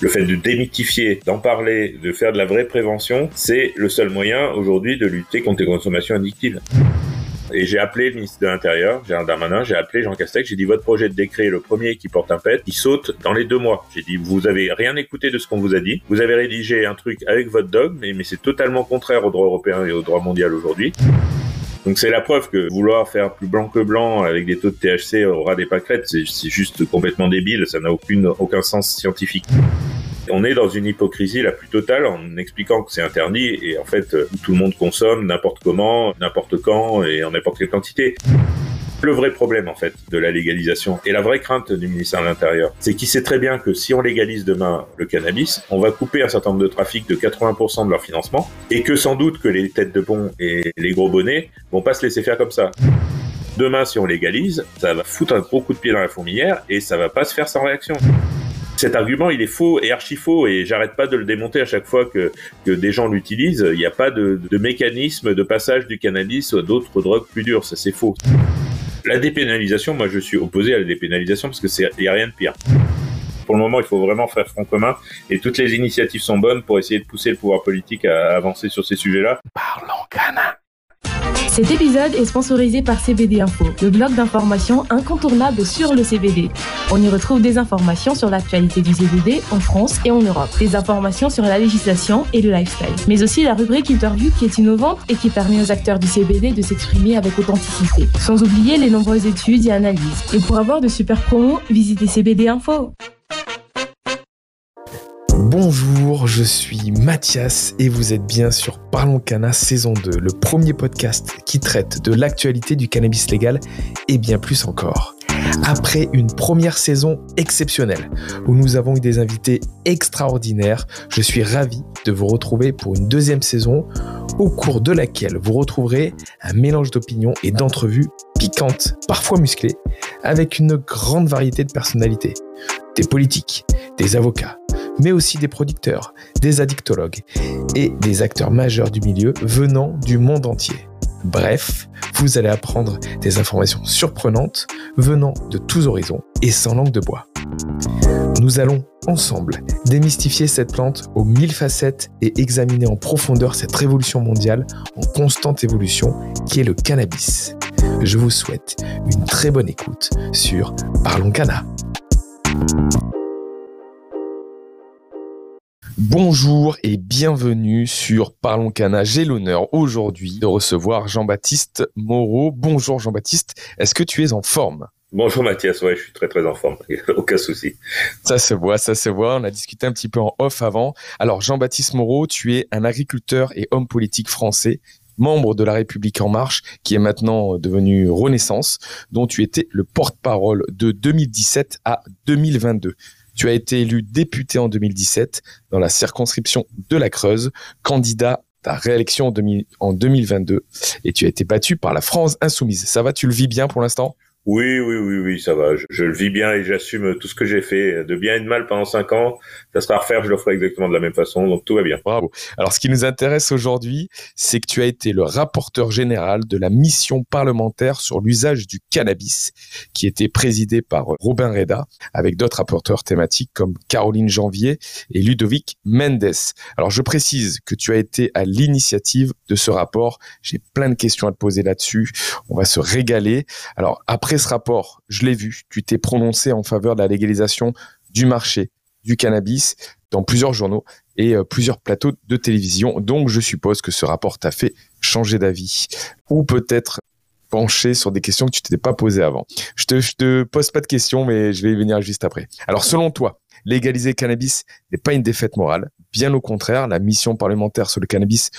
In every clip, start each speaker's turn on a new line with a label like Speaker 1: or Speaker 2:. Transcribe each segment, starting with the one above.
Speaker 1: Le fait de démythifier, d'en parler, de faire de la vraie prévention, c'est le seul moyen aujourd'hui de lutter contre les consommations addictives. Et j'ai appelé le ministre de l'Intérieur, Gérald Darmanin, j'ai appelé Jean Castex, j'ai dit votre projet de décret, le premier qui porte un pet, il saute dans les deux mois. J'ai dit vous avez rien écouté de ce qu'on vous a dit, vous avez rédigé un truc avec votre dogme, mais, mais c'est totalement contraire au droit européen et au droit mondial aujourd'hui. Donc c'est la preuve que vouloir faire plus blanc que blanc avec des taux de THC aura des pâquerettes, c'est juste complètement débile, ça n'a aucun sens scientifique. On est dans une hypocrisie la plus totale en expliquant que c'est interdit et en fait tout le monde consomme n'importe comment, n'importe quand et en n'importe quelle quantité. Le vrai problème en fait de la légalisation et la vraie crainte du ministère de l'Intérieur, c'est qu'il sait très bien que si on légalise demain le cannabis, on va couper un certain nombre de trafics de 80% de leur financement et que sans doute que les têtes de pont et les gros bonnets vont pas se laisser faire comme ça. Demain, si on légalise, ça va foutre un gros coup de pied dans la fourmilière et ça va pas se faire sans réaction cet argument, il est faux et archi faux et j'arrête pas de le démonter à chaque fois que, des gens l'utilisent. Il n'y a pas de, de, mécanisme de passage du cannabis à d'autres drogues plus dures. Ça, c'est faux. La dépénalisation, moi, je suis opposé à la dépénalisation parce que c'est, n'y a rien de pire. Pour le moment, il faut vraiment faire front commun et toutes les initiatives sont bonnes pour essayer de pousser le pouvoir politique à avancer sur ces sujets-là.
Speaker 2: Parlons canin.
Speaker 3: Cet épisode est sponsorisé par CBD Info, le blog d'information incontournable sur le CBD. On y retrouve des informations sur l'actualité du CBD en France et en Europe, des informations sur la législation et le lifestyle, mais aussi la rubrique interview qui est innovante et qui permet aux acteurs du CBD de s'exprimer avec authenticité, sans oublier les nombreuses études et analyses. Et pour avoir de super promos, visitez CBD Info.
Speaker 2: Bonjour, je suis Mathias et vous êtes bien sur Parlons Cana saison 2, le premier podcast qui traite de l'actualité du cannabis légal et bien plus encore. Après une première saison exceptionnelle où nous avons eu des invités extraordinaires, je suis ravi de vous retrouver pour une deuxième saison au cours de laquelle vous retrouverez un mélange d'opinions et d'entrevues piquantes, parfois musclées, avec une grande variété de personnalités. Des politiques, des avocats, mais aussi des producteurs, des addictologues et des acteurs majeurs du milieu venant du monde entier. Bref, vous allez apprendre des informations surprenantes venant de tous horizons et sans langue de bois. Nous allons ensemble démystifier cette plante aux mille facettes et examiner en profondeur cette révolution mondiale en constante évolution qui est le cannabis. Je vous souhaite une très bonne écoute sur Parlons Cana. Bonjour et bienvenue sur Parlons Cana. J'ai l'honneur aujourd'hui de recevoir Jean-Baptiste Moreau. Bonjour Jean-Baptiste, est-ce que tu es en forme?
Speaker 1: Bonjour Mathias, ouais, je suis très très en forme, aucun souci.
Speaker 2: Ça se voit, ça se voit, on a discuté un petit peu en off avant. Alors Jean-Baptiste Moreau, tu es un agriculteur et homme politique français, membre de la République en marche, qui est maintenant devenu Renaissance, dont tu étais le porte-parole de 2017 à 2022. Tu as été élu député en 2017 dans la circonscription de la Creuse, candidat à réélection en, 2022 et tu as été battu par la France insoumise. Ça va, tu le vis bien pour l'instant?
Speaker 1: Oui, oui, oui, oui, ça va. Je, le vis bien et j'assume tout ce que j'ai fait, de bien et de mal pendant cinq ans. Ça sera à refaire, je le ferai exactement de la même façon, donc tout va bien.
Speaker 2: Bravo. Alors, ce qui nous intéresse aujourd'hui, c'est que tu as été le rapporteur général de la mission parlementaire sur l'usage du cannabis, qui était présidée par Robin Reda, avec d'autres rapporteurs thématiques comme Caroline Janvier et Ludovic Mendes. Alors, je précise que tu as été à l'initiative de ce rapport. J'ai plein de questions à te poser là-dessus. On va se régaler. Alors, après ce rapport, je l'ai vu, tu t'es prononcé en faveur de la légalisation du marché du cannabis dans plusieurs journaux et euh, plusieurs plateaux de télévision. Donc, je suppose que ce rapport t'a fait changer d'avis ou peut-être pencher sur des questions que tu t'étais pas posées avant. Je te, je te pose pas de questions, mais je vais y venir juste après. Alors, selon toi, légaliser le cannabis n'est pas une défaite morale. Bien au contraire, la mission parlementaire sur le cannabis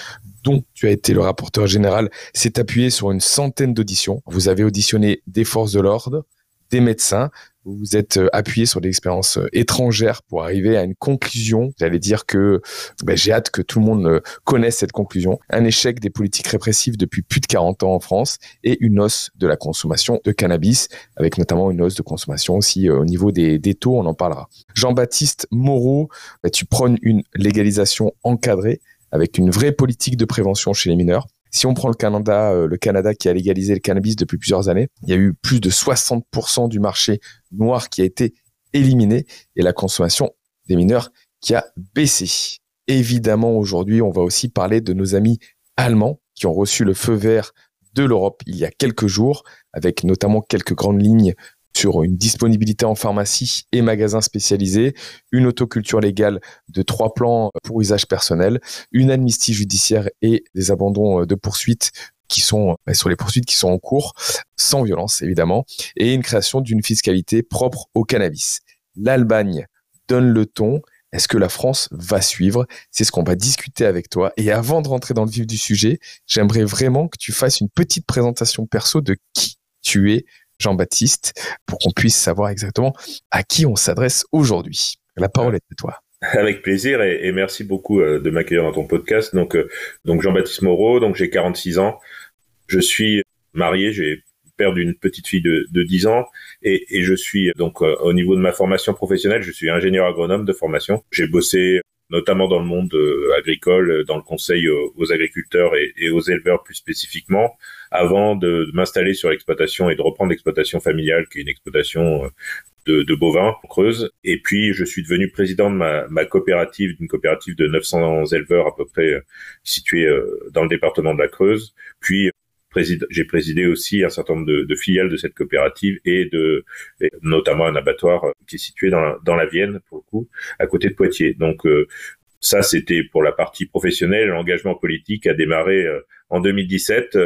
Speaker 2: dont tu as été le rapporteur général s'est appuyée sur une centaine d'auditions. Vous avez auditionné des forces de l'ordre, des médecins, vous vous êtes euh, appuyé sur des expériences euh, étrangères pour arriver à une conclusion. J'allais dire que ben, j'ai hâte que tout le monde euh, connaisse cette conclusion. Un échec des politiques répressives depuis plus de 40 ans en France et une hausse de la consommation de cannabis, avec notamment une hausse de consommation aussi au niveau des, des taux, on en parlera. Jean-Baptiste Moreau, ben, tu prônes une légalisation encadrée avec une vraie politique de prévention chez les mineurs. Si on prend le Canada, euh, le Canada qui a légalisé le cannabis depuis plusieurs années, il y a eu plus de 60% du marché noir qui a été éliminé et la consommation des mineurs qui a baissé. Évidemment, aujourd'hui, on va aussi parler de nos amis allemands qui ont reçu le feu vert de l'Europe il y a quelques jours, avec notamment quelques grandes lignes sur une disponibilité en pharmacie et magasins spécialisés, une autoculture légale de trois plans pour usage personnel, une amnistie judiciaire et des abandons de poursuites qui sont euh, sur les poursuites qui sont en cours, sans violence évidemment, et une création d'une fiscalité propre au cannabis. L'Allemagne donne le ton. Est-ce que la France va suivre? C'est ce qu'on va discuter avec toi. Et avant de rentrer dans le vif du sujet, j'aimerais vraiment que tu fasses une petite présentation perso de qui tu es, Jean-Baptiste, pour qu'on puisse savoir exactement à qui on s'adresse aujourd'hui. La parole est à toi.
Speaker 1: Avec plaisir et, merci beaucoup euh, de m'accueillir dans ton podcast. Donc, euh, donc Jean-Baptiste Moreau, donc j'ai 46 ans. Je suis marié, j'ai père d'une petite fille de, de 10 ans et, et, je suis donc euh, au niveau de ma formation professionnelle, je suis ingénieur agronome de formation. J'ai bossé notamment dans le monde agricole, dans le conseil aux, agriculteurs et, et, aux éleveurs plus spécifiquement, avant de, de m'installer sur l'exploitation et de reprendre l'exploitation familiale, qui est une exploitation de, de, bovins Creuse. Et puis, je suis devenu président de ma, ma coopérative, d'une coopérative de 900 éleveurs à peu près euh, située euh, dans le département de la Creuse. Puis, j'ai présidé aussi un certain nombre de, filiales de cette coopérative et de notamment un abattoir qui est situé dans la, dans la Vienne pour le coup à côté de Poitiers. Donc euh, ça c'était pour la partie professionnelle. L'engagement politique a démarré en 2017,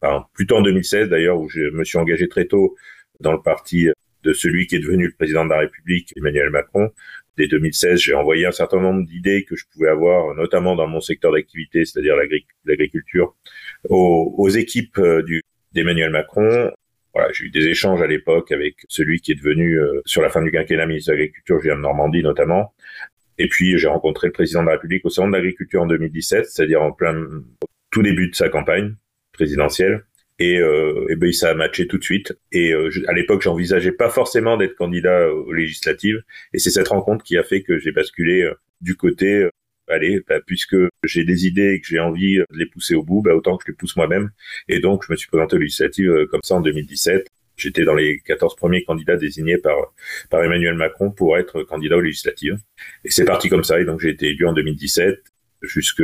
Speaker 1: enfin, plutôt en 2016 d'ailleurs où je me suis engagé très tôt dans le parti de celui qui est devenu le président de la République, Emmanuel Macron. Dès 2016, j'ai envoyé un certain nombre d'idées que je pouvais avoir, notamment dans mon secteur d'activité, c'est-à-dire l'agriculture, aux, équipes euh, d'Emmanuel Macron. Voilà, j'ai eu des échanges à l'époque avec celui qui est devenu, euh, sur la fin du quinquennat, ministre de l'Agriculture, je viens de Normandie notamment. Et puis, j'ai rencontré le président de la République au salon de l'agriculture en 2017, c'est-à-dire en plein tout début de sa campagne présidentielle et, euh, et ben ça a matché tout de suite. Et euh, à l'époque, j'envisageais pas forcément d'être candidat aux législatives, et c'est cette rencontre qui a fait que j'ai basculé euh, du côté. Euh, allez, bah, puisque j'ai des idées et que j'ai envie de les pousser au bout, bah, autant que je les pousse moi-même. Et donc, je me suis présenté aux législatives comme ça en 2017. J'étais dans les 14 premiers candidats désignés par, par Emmanuel Macron pour être candidat aux législatives. Et c'est parti comme ça. Et donc, j'ai été élu en 2017 jusque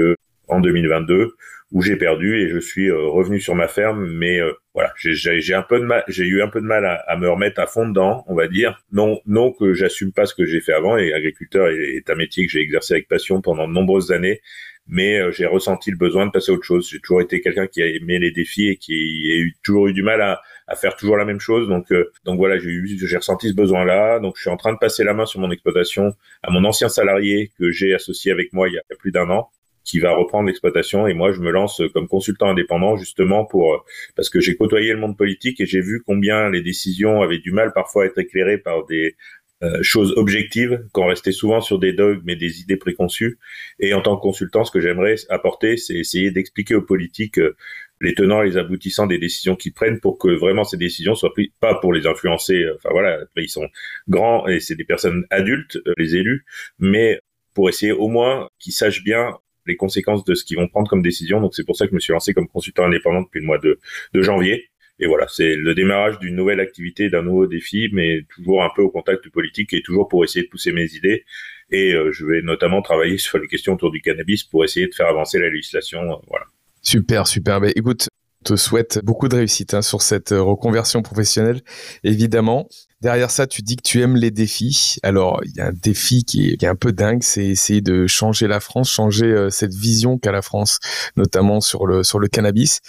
Speaker 1: en 2022 où j'ai perdu et je suis euh, revenu sur ma ferme. Mais euh, voilà, j'ai un peu de mal, j'ai eu un peu de mal à, me remettre à fond dedans, on va dire. Non, non que j'assume pas ce que j'ai fait avant. Et agriculteur est, un métier que j'ai exercé avec passion pendant de nombreuses années. Mais euh, j'ai ressenti le besoin de passer à autre chose. J'ai toujours été quelqu'un qui a aimé les défis et qui a eu, toujours eu du mal à, à faire toujours la même chose. Donc, donc voilà, j'ai j'ai ressenti ce besoin-là. Donc, je suis en train de passer la main sur mon exploitation à mon ancien salarié que j'ai associé avec moi il y a plus d'un an qui va reprendre l'exploitation et moi je me lance comme consultant indépendant justement pour parce que j'ai côtoyé le monde politique et j'ai vu combien les décisions avaient du mal parfois à être éclairées par des euh, choses objectives qu'on restait souvent sur des dogmes et des idées préconçues. Et en tant que consultant ce que j'aimerais apporter c'est essayer d'expliquer aux politiques euh, les tenants et les aboutissants des décisions qu'ils prennent pour que vraiment ces décisions soient prises pas pour les influencer enfin voilà ils sont grands et c'est des personnes adultes euh, les élus mais pour essayer au moins qu'ils sachent bien les conséquences de ce qu'ils vont prendre comme décision. Donc c'est pour ça que je me suis lancé comme consultant indépendant depuis le mois de, de janvier. Et voilà, c'est le démarrage d'une nouvelle activité, d'un nouveau défi, mais toujours un peu au contact politique et toujours pour essayer de pousser mes idées. Et euh, je vais notamment travailler sur les questions autour du cannabis pour essayer de faire avancer la législation. Euh, voilà.
Speaker 2: Super, super. Ben, écoute, te souhaite beaucoup de réussite hein, sur cette euh, reconversion professionnelle, évidemment. Derrière ça, tu dis que tu aimes les défis. Alors, il y a un défi qui est, un peu dingue, c'est essayer de changer la France, changer euh, cette vision qu'a la France, notamment sur le sur le cannabis.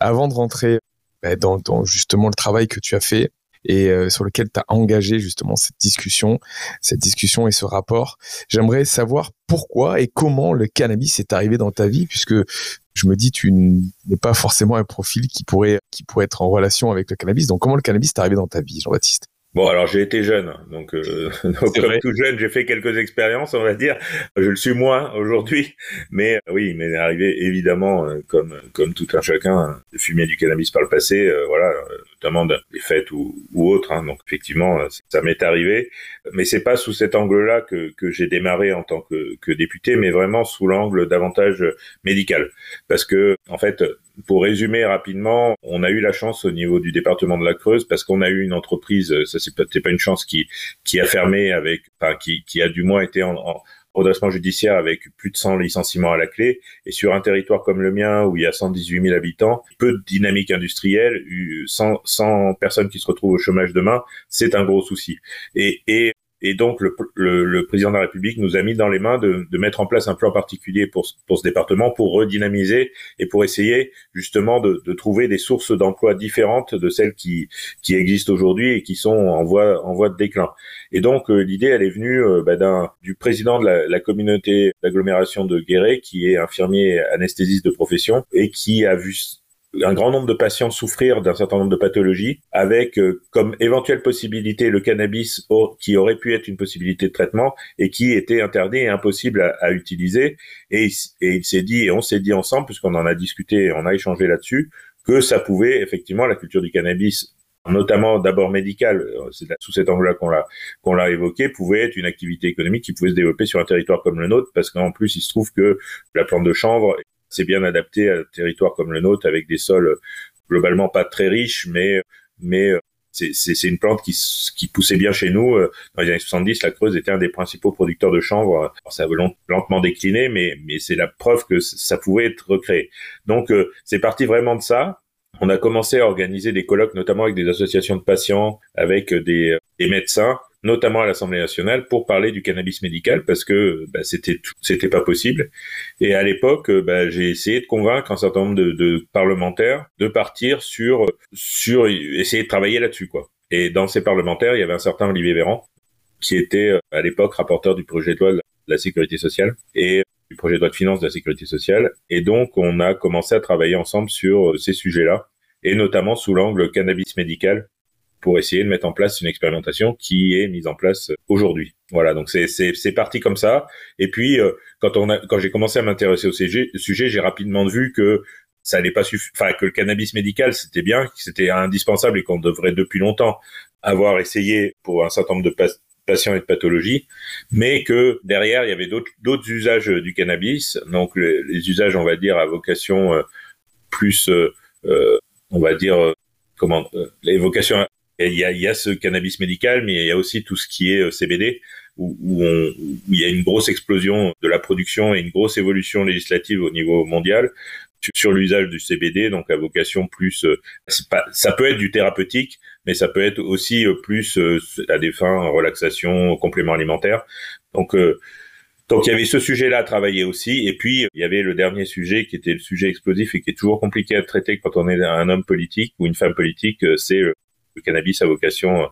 Speaker 2: Avant de rentrer bah, dans, dans, justement le travail que tu as fait et euh, sur lequel tu as engagé justement cette discussion, cette discussion et ce rapport, j'aimerais savoir pourquoi et comment le cannabis est arrivé dans ta vie, puisque je me dis tu n'es pas forcément un profil qui pourrait qui pourrait être en relation avec le cannabis. Donc comment le cannabis est arrivé dans ta vie, Jean-Baptiste?
Speaker 1: Bon, alors j'ai été jeune, donc, euh, comme tout jeune, j'ai fait quelques expériences, on va dire. Je le suis moins aujourd'hui, mais euh, oui, il m'est arrivé évidemment, euh, comme comme tout un chacun, de fumer du cannabis par le passé. voilà, notamment des fêtes ou, ou autres. Hein. Donc effectivement, ça m'est arrivé, mais c'est pas sous cet angle-là que, que j'ai démarré en tant que, que député, mais vraiment sous l'angle davantage médical, parce que en fait, pour résumer rapidement, on a eu la chance au niveau du département de la Creuse parce qu'on a eu une entreprise, ça c'est pas, pas une chance qui qui a fermé avec, enfin qui qui a du moins été en, en redressement judiciaire avec plus de 100 licenciements à la clé. Et sur un territoire comme le mien, où il y a 118 000 habitants, peu de dynamique industrielle, 100, 100 personnes qui se retrouvent au chômage demain, c'est un gros souci. Et donc, le, le, le, président de la République nous a mis dans les mains de, de mettre en place un plan particulier pour, pour, ce département, pour redynamiser et pour essayer justement de, de trouver des sources d'emploi différentes de celles qui, qui existent aujourd'hui et qui sont en voie, en voie de déclin. Et donc, euh, l'idée, elle est venue euh, bah, d'un, du président de la, la communauté d'agglomération de Guéret, qui est infirmier anesthésiste de profession et qui a vu un grand nombre de patients souffrir d'un certain nombre de pathologies, avec euh, comme éventuelle possibilité le cannabis qui aurait pu être une possibilité de traitement et qui était interdit et impossible à, utiliser. Et, il s'est dit, et on s'est dit ensemble, puisqu'on en a discuté et on a échangé là-dessus, que ça pouvait effectivement la culture du cannabis notamment d'abord médical, euh, c'est sous cet angle-là qu'on l'a qu'on l'a évoqué, pouvait être une activité économique qui pouvait se développer sur un territoire comme le nôtre, parce qu'en plus il se trouve que la plante de chanvre c'est bien adapté à un territoire comme le nôtre avec des sols globalement pas très riches, mais mais c'est une plante qui, qui poussait bien chez nous. Dans les années 70, la Creuse était un des principaux producteurs de chanvre. ça a lentement décliné, mais, mais c'est la preuve que ça pouvait être recréé. Donc, euh, c'est parti vraiment de ça. On a commencé à organiser des colloques, notamment avec des associations de patients, avec des, des médecins, notamment à l'Assemblée nationale, pour parler du cannabis médical parce que bah, c'était c'était pas possible. Et à l'époque, bah, j'ai essayé de convaincre un certain nombre de, de, parlementaires de partir sur sur essayer de travailler là-dessus quoi. Et dans ces parlementaires, il y avait un certain Olivier Véran qui était euh, à l'époque rapporteur du projet de loi de la sécurité sociale et du projet de loi de finances de la sécurité sociale. Et donc, on a commencé à travailler ensemble sur euh, ces sujets-là, et notamment sous l'angle cannabis médical, pour essayer de mettre en place une expérimentation qui est mise en place aujourd'hui. Voilà, donc c'est c'est parti comme ça. Et puis euh, quand on quand j'ai commencé à m'intéresser au sujet, j'ai rapidement vu que ça allait pas enfin que le cannabis médical c'était bien, c'était indispensable et qu'on devrait depuis longtemps avoir essayé pour un certain nombre de patients et de pathologies, mais que derrière il y avait d'autres usages du cannabis, donc les, usages on va dire à vocation euh, plus euh, on va dire comment les vocations il y a, y a ce cannabis médical, mais il y a aussi tout ce qui est euh, CBD, où, où, où il y a une grosse explosion de la production et une grosse évolution législative au niveau mondial sur l'usage du CBD, donc à vocation plus, euh, pas, ça peut être du thérapeutique, mais ça peut être aussi euh, plus à des fins relaxation, complément alimentaire. Donc donc il y avait ce sujet-là à travailler aussi, et puis il y avait le dernier sujet qui était le sujet explosif et qui est toujours compliqué à traiter quand on est un homme politique ou une femme politique, c'est le cannabis à vocation euh,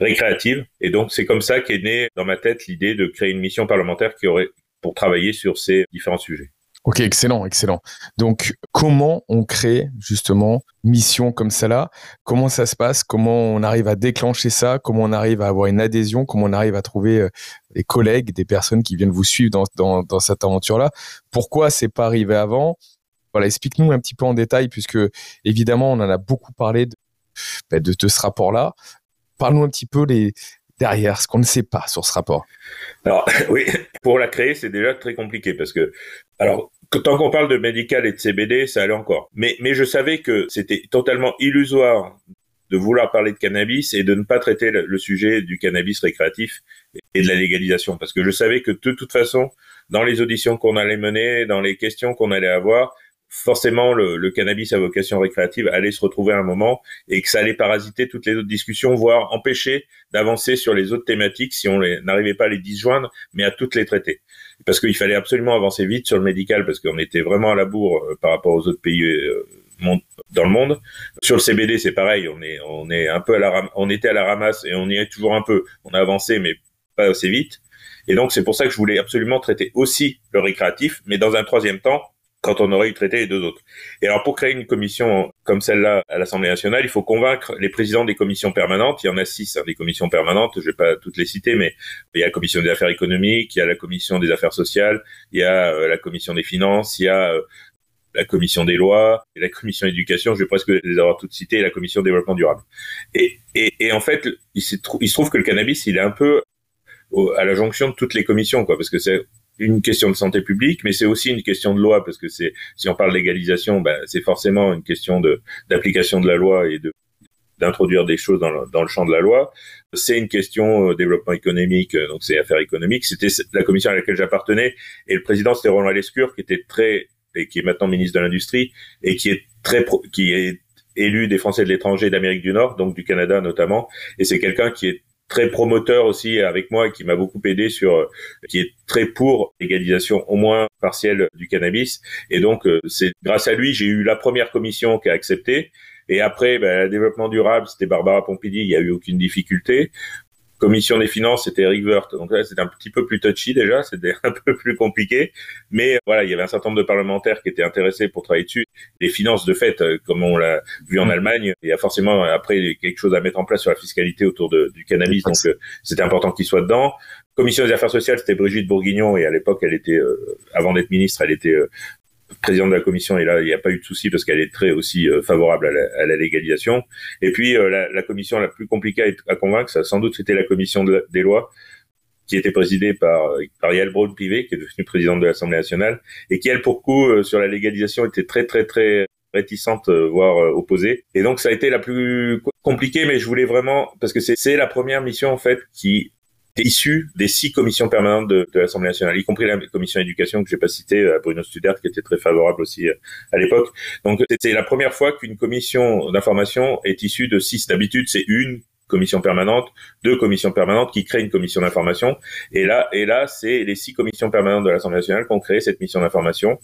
Speaker 1: récréative. Et donc, c'est comme ça qu'est née dans ma tête l'idée de créer une mission parlementaire qui aurait pour travailler sur ces différents sujets.
Speaker 2: Ok, excellent, excellent. Donc, comment on crée justement mission comme celle-là? Comment ça se passe? Comment on arrive à déclencher ça? Comment on arrive à avoir une adhésion? Comment on arrive à trouver euh, des collègues, des personnes qui viennent vous suivre dans, dans, cette aventure-là? Pourquoi c'est pas arrivé avant? Voilà, explique-nous un petit peu en détail, puisque évidemment, on en a beaucoup parlé bah, de, ce rapport-là. Parle-nous un petit peu les, derrière, ce qu'on ne sait pas sur ce rapport.
Speaker 1: Alors oui, pour la créer, c'est déjà très compliqué parce que, alors, tant qu'on parle de médical et de CBD, ça allait encore. Mais, mais je savais que c'était totalement illusoire de vouloir parler de cannabis et de ne pas traiter le, sujet du cannabis récréatif et de la légalisation. Parce que je savais que de toute façon, dans les auditions qu'on allait mener, dans les questions qu'on allait avoir, forcément le, cannabis à vocation récréative allait se retrouver à un moment et que ça allait parasiter toutes les autres discussions, voire empêcher d'avancer sur les autres thématiques si on n'arrivait pas à les disjoindre, mais à toutes les traiter. Parce qu'il fallait absolument avancer vite sur le médical parce qu'on était vraiment à la bourre euh, par rapport aux autres pays euh, dans le monde. Sur le CBD, c'est pareil, on est on est un peu à la on était à la ramasse et on y est toujours un peu. On a avancé mais pas assez vite. Et donc c'est pour ça que je voulais absolument traiter aussi le récréatif, mais dans un troisième temps quand on aurait eu traité les deux autres. Et alors pour créer une commission comme celle-là à l'Assemblée nationale, il faut convaincre les présidents des commissions permanentes. Il y en a six hein, des commissions permanentes, je vais pas toutes les citer, mais il y a la commission des affaires économiques, il y a la commission des affaires sociales, il y a euh, la commission des finances, il y a euh, la commission des lois, la commission éducation, je vais presque les avoir toutes citées, et la commission développement durable. Et, et, et en fait, il se, il se trouve que le cannabis, il est un peu à la jonction de toutes les commissions, quoi, parce que c'est une question de santé publique, mais c'est aussi une question de loi, parce que c'est, si on parle légalisation, ben, c'est forcément une question de, d'application de la loi et de, d'introduire des choses dans le, dans le champ de la loi. C'est une question euh, développement économique, euh, donc c'est affaires économiques. C'était la commission à laquelle j'appartenais, et le président c'était Roland Lescure, qui était très, et qui est maintenant ministre de l'Industrie, et qui est très, qui est élu des Français de l'étranger d'Amérique du Nord, donc du Canada notamment, et c'est quelqu'un qui est très promoteur aussi avec moi qui m'a beaucoup aidé sur qui est très pour l'égalisation au moins partielle du cannabis. Et donc euh, c'est grâce à lui j'ai eu la première commission qui a accepté. Et après ben, le développement durable c'était Barbara Pompili il y a eu aucune difficulté commission des finances, c'était Eric Wirth. Donc là, c'était un petit peu plus touchy déjà, c'était un peu plus compliqué. Mais voilà, il y avait un certain nombre de parlementaires qui étaient intéressés pour travailler dessus. Les finances, de fait, euh, comme on l'a vu en mm. Allemagne, il y a forcément après quelque chose à mettre en place sur la fiscalité autour de, du cannabis. Donc euh, c'était important qu'il soit dedans. Commission des affaires sociales, c'était Brigitte Bourguignon et à l'époque, elle était, euh, avant d'être ministre, elle était présidente de la commission et là il n'y a pas eu de souci parce qu'elle est très aussi euh, favorable à la, légalisation. Et puis euh, la, commission la plus compliquée à, convaincre, ça sans doute c'était la commission des lois qui était présidée par euh, par Yael Braun-Pivet qui est devenue présidente de l'Assemblée nationale et qui elle pour coup sur la légalisation était très très très réticente voire opposée. Et donc ça a été la plus compliquée mais je voulais vraiment parce que c'est la première mission en fait qui issu des six commissions permanentes de, de l'Assemblée nationale, y compris la commission éducation que j'ai pas citée, à Bruno Studert, qui était très favorable aussi euh, à l'époque. Donc c'est la première fois qu'une commission d'information est issue de six. D'habitude, c'est une commission permanente, deux commissions permanentes qui créent une commission d'information. Et là, et là, c'est les six commissions permanentes de l'Assemblée nationale qui ont créé cette mission d'information.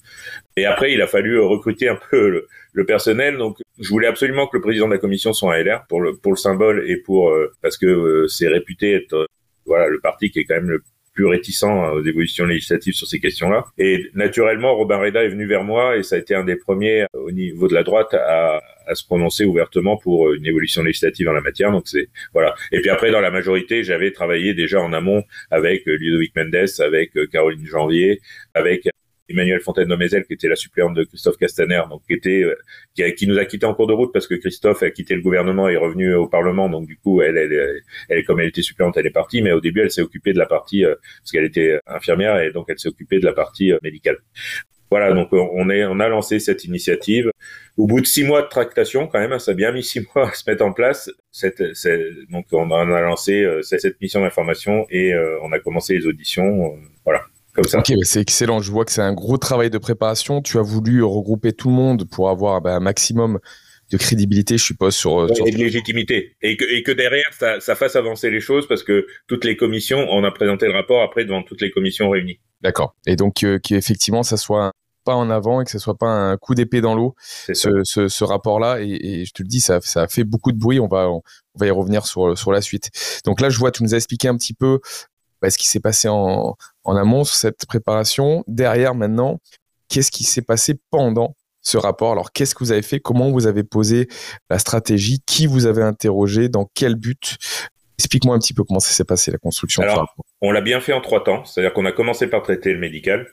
Speaker 1: Et après, il a fallu recruter un peu le, personnel. Donc, je voulais absolument que le président de la commission soit un LR pour le pour le symbole et pour euh, parce que euh, c'est réputé être voilà le parti qui est quand même le plus réticent hein, aux évolutions législatives sur ces questions-là. Et naturellement, Robin Reda est venu vers moi et ça a été un des premiers euh, au niveau de la droite à, à se prononcer ouvertement pour une évolution législative en la matière. Donc c'est voilà. Et puis après, dans la majorité, j'avais travaillé déjà en amont avec euh, Ludovic Mendes, avec euh, Caroline Janvier, avec Emmanuel Fontaine Nomézel, qui était la suppléante de Christophe Castaner, donc qui était euh, qui, qui, nous a quitté en cours de route parce que Christophe a quitté le gouvernement et est revenu au Parlement, donc du coup elle, elle, elle, comme elle était suppléante, elle est partie, mais au début elle s'est occupée de la partie euh, parce qu'elle était infirmière et donc elle s'est occupée de la partie euh, médicale. Voilà, donc on est, on a lancé cette initiative. Au bout de six mois de tractation, quand même, hein, ça a bien mis six mois à se mettre en place. Cette, donc on a lancé cette mission d'information et on a commencé les auditions. voilà.
Speaker 2: Ok, c'est excellent. Je vois que c'est un gros travail de préparation. Tu as voulu regrouper tout le monde pour avoir bah, un maximum de crédibilité, je suppose, sur,
Speaker 1: euh, et de légitimité, et que, et que derrière ça, ça, fasse avancer les choses parce que toutes les commissions, on a présenté le rapport après devant toutes les commissions réunies.
Speaker 2: D'accord. Et donc euh, qu'effectivement ça soit pas en avant et que ce soit pas un coup d'épée dans l'eau ce, ce, ce, rapport-là et, et, je te le dis ça, ça a fait beaucoup de bruit on va on, va y revenir sur sur la suite donc là je vois tu nous as expliqué un petit peu bah, ce qui s'est passé en, en amont sur cette préparation. Derrière, maintenant, qu'est-ce qui s'est passé pendant ce rapport? Alors, qu'est-ce que vous avez fait? Comment vous avez posé la stratégie? Qui vous avez interrogé? Dans quel but? Explique-moi un petit peu comment ça s'est passé la construction.
Speaker 1: Alors, on l'a bien fait en trois temps. C'est-à-dire qu'on a commencé par traiter le médical.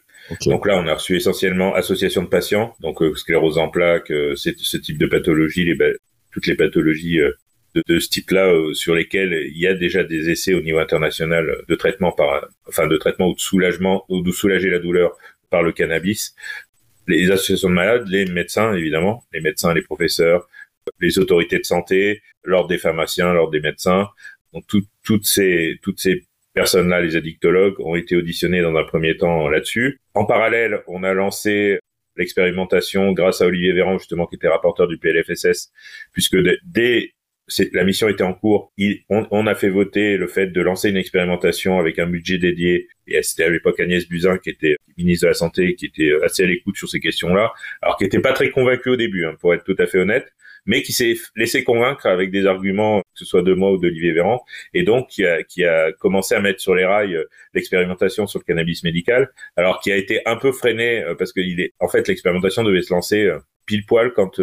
Speaker 1: Donc là, on a reçu essentiellement association de patients, donc euh, sclérose en plaques, euh, ce type de pathologie, les, toutes les pathologies euh, de, ce type-là euh, sur lesquels il y a déjà des essais au niveau international de traitement par, enfin de traitement ou de soulagement ou de soulager la douleur par le cannabis. Les associations de malades, les médecins évidemment, les médecins, les professeurs, les autorités de santé, l'ordre des pharmaciens, l'ordre des médecins. Donc toutes ces toutes ces personnes-là, les addictologues, ont été auditionnés dans un premier temps là-dessus. En parallèle, on a lancé l'expérimentation grâce à Olivier Véran justement qui était rapporteur du PLFSS puisque dès la mission était en cours. on, a fait voter le fait de lancer une expérimentation avec un budget dédié. Et c'était à l'époque Agnès Buzyn qui était ministre de la Santé, qui était assez à l'écoute sur ces questions-là, alors qui n'était pas très convaincu au début, hein, pour être tout à fait honnête, mais qui s'est laissé convaincre avec des arguments, que ce soit de moi ou d'Olivier Véran, et donc qui a, qui a commencé à mettre sur les rails euh, l'expérimentation sur le cannabis médical, alors qui a été un peu freiné euh, parce que il est, en fait, l'expérimentation devait se lancer euh, pile poil quand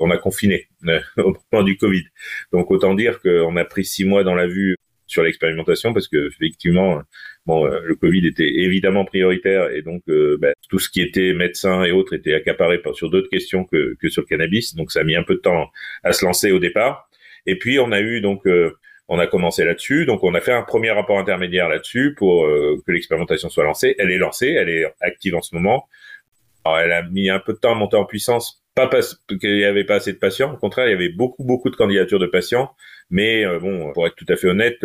Speaker 1: on a confiné au moment du Covid. Donc autant dire qu'on a pris six mois dans la vue sur l'expérimentation parce que effectivement, bon, euh, le Covid était évidemment prioritaire et donc euh, bah, tout ce qui était médecin et autres était accaparé sur d'autres questions que, que sur le cannabis. Donc ça a mis un peu de temps à se lancer au départ. Et puis on a eu donc euh, on a commencé là-dessus, donc on a fait un premier rapport intermédiaire là-dessus pour que l'expérimentation soit lancée. Elle est lancée, elle est active en ce moment. Alors elle a mis un peu de temps à monter en puissance, pas parce qu'il n'y avait pas assez de patients, au contraire, il y avait beaucoup beaucoup de candidatures de patients, mais bon, pour être tout à fait honnête,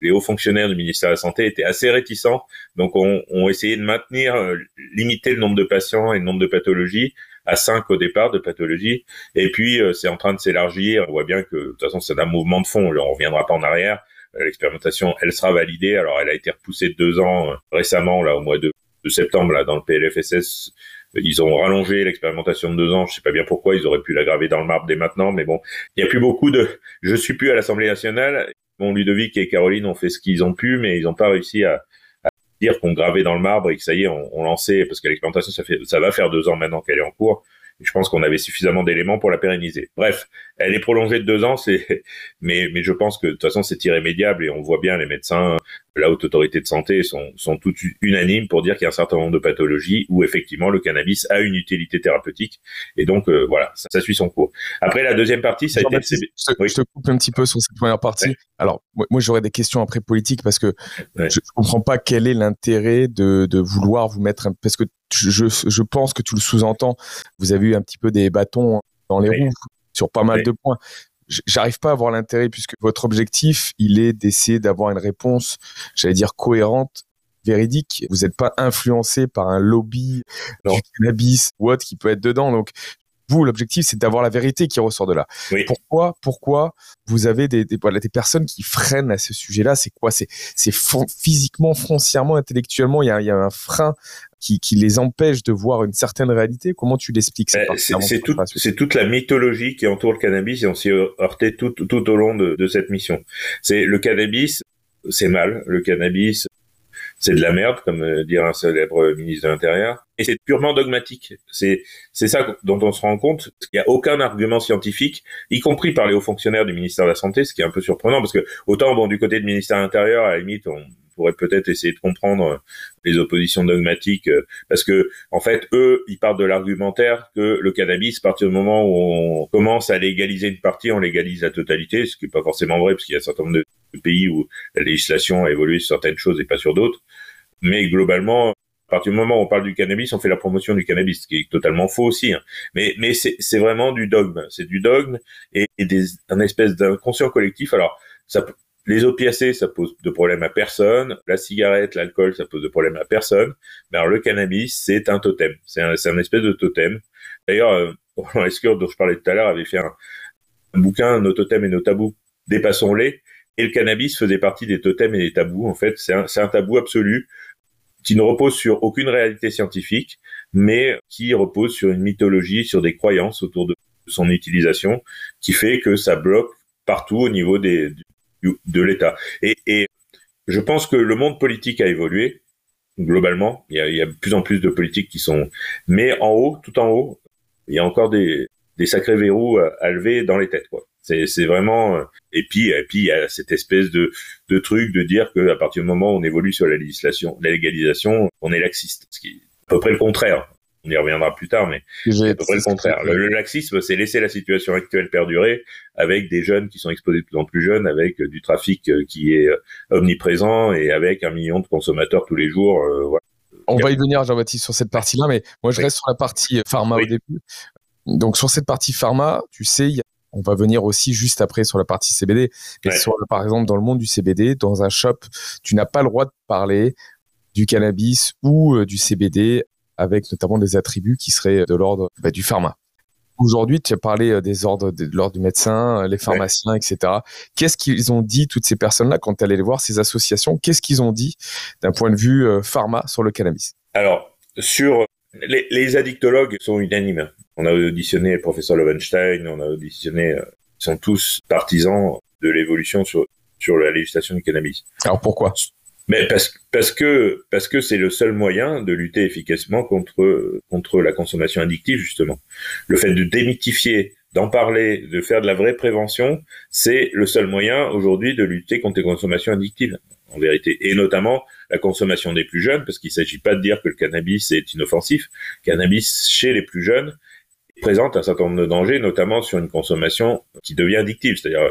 Speaker 1: les hauts fonctionnaires du ministère de la Santé étaient assez réticents, donc on, on essayé de maintenir, euh, limiter le nombre de patients et le nombre de pathologies à 5 au départ de pathologies, et puis euh, c'est en train de s'élargir. On voit bien que de toute façon c'est un mouvement de fond, on reviendra pas en arrière. Euh, l'expérimentation, elle sera validée. Alors elle a été repoussée de deux ans récemment, là au mois de, de septembre, là dans le PLFSS. Ils ont rallongé l'expérimentation de deux ans. Je sais pas bien pourquoi. Ils auraient pu la graver dans le marbre dès maintenant, mais bon, il y a plus beaucoup de. Je suis plus à l'Assemblée nationale Bon, Ludovic et Caroline ont fait ce qu'ils ont pu, mais ils n'ont pas réussi à, dire qu'on gravait dans le marbre et que ça y est, on, on lançait, parce que l'expérimentation, ça, fait, ça va faire deux ans maintenant qu'elle est en cours je pense qu'on avait suffisamment d'éléments pour la pérenniser. Bref, elle est prolongée de deux ans, c'est, mais, mais je pense que de toute façon c'est irrémédiable et on voit bien les médecins, la haute autorité de santé sont, sont toutes unanimes pour dire qu'il y a un certain nombre de pathologies où effectivement le cannabis a une utilité thérapeutique et donc euh, voilà, ça, suit son cours. Après la deuxième partie, ça a été.
Speaker 2: Je, te coupe un petit peu sur cette première partie. Alors moi, j'aurais des questions après politiques parce que je, ne comprends pas quel est l'intérêt de, de vouloir vous mettre un... parce que je, je, pense que tu le sous-entends. Vous avez eu un petit peu des bâtons dans les roues sur pas mal de points. J'arrive pas à voir l'intérêt puisque votre objectif, il est d'essayer d'avoir une réponse, j'allais dire cohérente, véridique. Vous n'êtes pas influencé par un lobby du cannabis ou autre qui peut être dedans. Donc, vous, l'objectif, c'est d'avoir la vérité qui ressort de là. Pourquoi, pourquoi vous avez des, des, des, personnes qui freinent à ce sujet-là? C'est quoi? C'est physiquement, foncièrement, intellectuellement, il y a, il y a un frein qui, qui, les empêche de voir une certaine réalité Comment tu l'expliques
Speaker 1: ben, C'est tout, toute la mythologie qui entoure le cannabis et on s'y heurté tout, tout au long de, de cette mission. C'est le cannabis, c'est mal. Le cannabis, c'est de la merde, comme euh, dirait un célèbre ministre de l'Intérieur. Et c'est purement dogmatique. C'est c'est ça dont on se rend compte. Il n'y a aucun argument scientifique, y compris par les hauts fonctionnaires du ministère de la Santé, ce qui est un peu surprenant, parce que autant bon du côté du ministère de l'Intérieur, à la limite, on pourrait peut-être essayer de comprendre euh, les oppositions dogmatiques, euh, parce que en fait, eux, ils partent de l'argumentaire que le cannabis, à partir du moment où on commence à légaliser une partie, on légalise la totalité, ce qui n'est pas forcément vrai, parce qu'il y a un certain nombre de pays où la législation a évolué sur certaines choses et pas sur d'autres. Mais globalement, à partir du moment où on parle du cannabis, on fait la promotion du cannabis, ce qui est totalement faux aussi. Hein. Mais, mais c'est vraiment du dogme. C'est du dogme et, et des, un espèce d'inconscient collectif. Alors, ça, les opiacés, ça pose de problème à personne. La cigarette, l'alcool, ça pose de problème à personne. Mais alors, le cannabis, c'est un totem. C'est un, un, espèce de totem. D'ailleurs, euh, Roland dont je parlais tout à l'heure, avait fait un, bouquin, Nos totems et nos tabous, dépassons-les. Et le cannabis faisait partie des totems et des tabous. En fait, c'est un, tabou absolu qui ne repose sur aucune réalité scientifique, mais qui repose sur une mythologie, sur des croyances autour de son utilisation, qui fait que ça bloque partout au niveau de l'État. Et, je pense que le monde politique a évolué globalement. Il y, a, de plus en plus de politiques qui sont, mais en haut, tout en haut, il y a encore des, des sacrés verrous à, lever dans les têtes, quoi. C'est vraiment euh, et puis et puis il y a cette espèce de de truc de dire que à partir du moment où on évolue sur la législation, la légalisation, on est laxiste, ce qui est à peu près le contraire. On y reviendra plus tard, mais c'est à peu près le contraire. Le, laxisme, c'est laisser la situation actuelle perdurer avec des jeunes qui sont exposés de plus en plus jeunes, avec du trafic euh, qui est euh, omniprésent et avec un million de consommateurs tous les jours. voilà.
Speaker 2: On va y venir, Jean-Baptiste, sur cette partie-là, mais moi je reste sur la partie pharma au début. Donc sur cette partie pharma, tu sais, il y a on va venir aussi juste après sur la partie CBD. Mais par exemple, dans le monde du CBD, dans un shop, tu n'as pas le droit de parler du cannabis ou euh, du CBD avec notamment des attributs qui seraient de l'ordre bah, du pharma. Aujourd'hui, tu as parlé euh, des ordres de, l'ordre du médecin, euh, les pharmaciens, etc. Qu'est-ce qu'ils ont dit, toutes ces personnes-là, quand tu allais les voir, ces associations, qu'est-ce qu'ils ont dit d'un point de vue pharma sur le cannabis?
Speaker 1: Alors, sur les, les addictologues sont unanimes. On a auditionné le professeur Lovenstein, on a auditionné, euh, ils sont tous partisans de l'évolution sur, sur la législation du cannabis.
Speaker 2: Alors pourquoi?
Speaker 1: Mais parce, parce que parce que c'est le seul moyen de lutter efficacement contre contre la consommation addictive justement. Le fait de démythifier d'en parler, de faire de la vraie prévention, c'est le seul moyen aujourd'hui de lutter contre les consommations addictives, en vérité. Et notamment la consommation des plus jeunes, parce qu'il ne s'agit pas de dire que le cannabis est inoffensif. Cannabis chez les plus jeunes présente un certain nombre de dangers, notamment sur une consommation qui devient addictive. C'est-à-dire,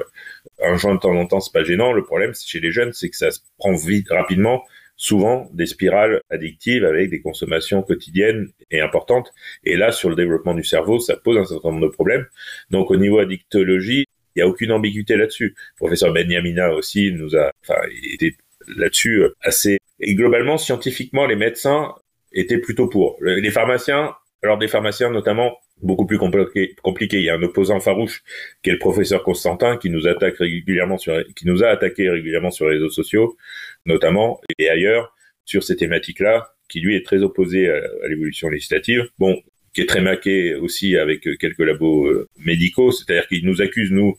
Speaker 1: un joint de temps en temps, c'est pas gênant. Le problème, chez les jeunes, c'est que ça se prend vite, rapidement souvent des spirales addictives avec des consommations quotidiennes et importantes. Et là, sur le développement du cerveau, ça pose un certain nombre de problèmes. Donc, au niveau addictologie, il n'y a aucune ambiguïté là-dessus. Professeur Benyamina aussi nous a, enfin, été là-dessus euh, assez. Et globalement, scientifiquement, les médecins étaient plutôt pour. Les pharmaciens, alors des pharmaciens notamment beaucoup plus compliqué, compliqué. Il y a un opposant farouche qui est le professeur Constantin qui nous attaque régulièrement sur, qui nous a attaqué régulièrement sur les réseaux sociaux, notamment et ailleurs sur ces thématiques-là, qui lui est très opposé à, l'évolution législative. Bon, qui est très maqué aussi avec quelques labos euh, médicaux, c'est-à-dire qu'il nous accuse nous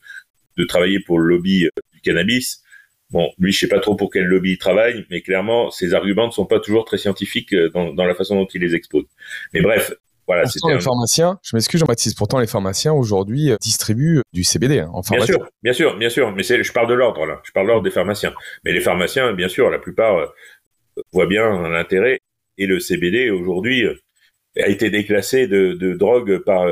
Speaker 1: de travailler pour le lobby euh, du cannabis. Bon, lui, je sais pas trop pour quel lobby il travaille, mais clairement, ses arguments ne sont pas toujours très scientifiques euh, dans, dans la façon dont il les expose. Mais bref, voilà,
Speaker 2: pourtant, les pharmaciens, je m'excuse Jean-Baptiste, pourtant les pharmaciens aujourd'hui euh, distribuent du CBD hein, en pharmacie.
Speaker 1: Bien sûr, bien sûr, bien sûr, mais je parle de l'ordre là, je parle de l'ordre des pharmaciens. Mais les pharmaciens, bien sûr, la plupart euh, voient bien l'intérêt. Et le CBD aujourd'hui euh, a été déclassé de, de drogue par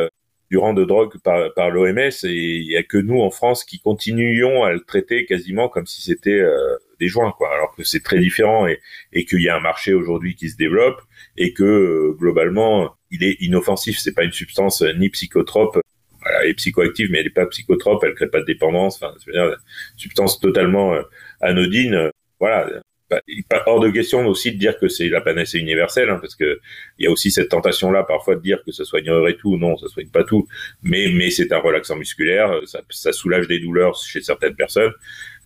Speaker 1: du rang de drogue par, par l'OMS et il y a que nous en France qui continuions à le traiter quasiment comme si c'était des joints quoi. Alors que c'est très différent et, et qu'il y a un marché aujourd'hui qui se développe et que globalement il est inoffensif. C'est pas une substance euh, ni psychotrope. elle est psychoactive, mais elle n'est pas psychotrope. Elle crée pas de dépendance. Enfin, c'est une substance totalement euh, anodine. Euh, voilà. Pas hors de question aussi de dire que c'est la panacée universelle, hein, parce que il y a aussi cette tentation-là parfois de dire que ça soignerait tout. Non, ça soigne pas tout, mais mais c'est un relaxant musculaire, ça, ça soulage des douleurs chez certaines personnes.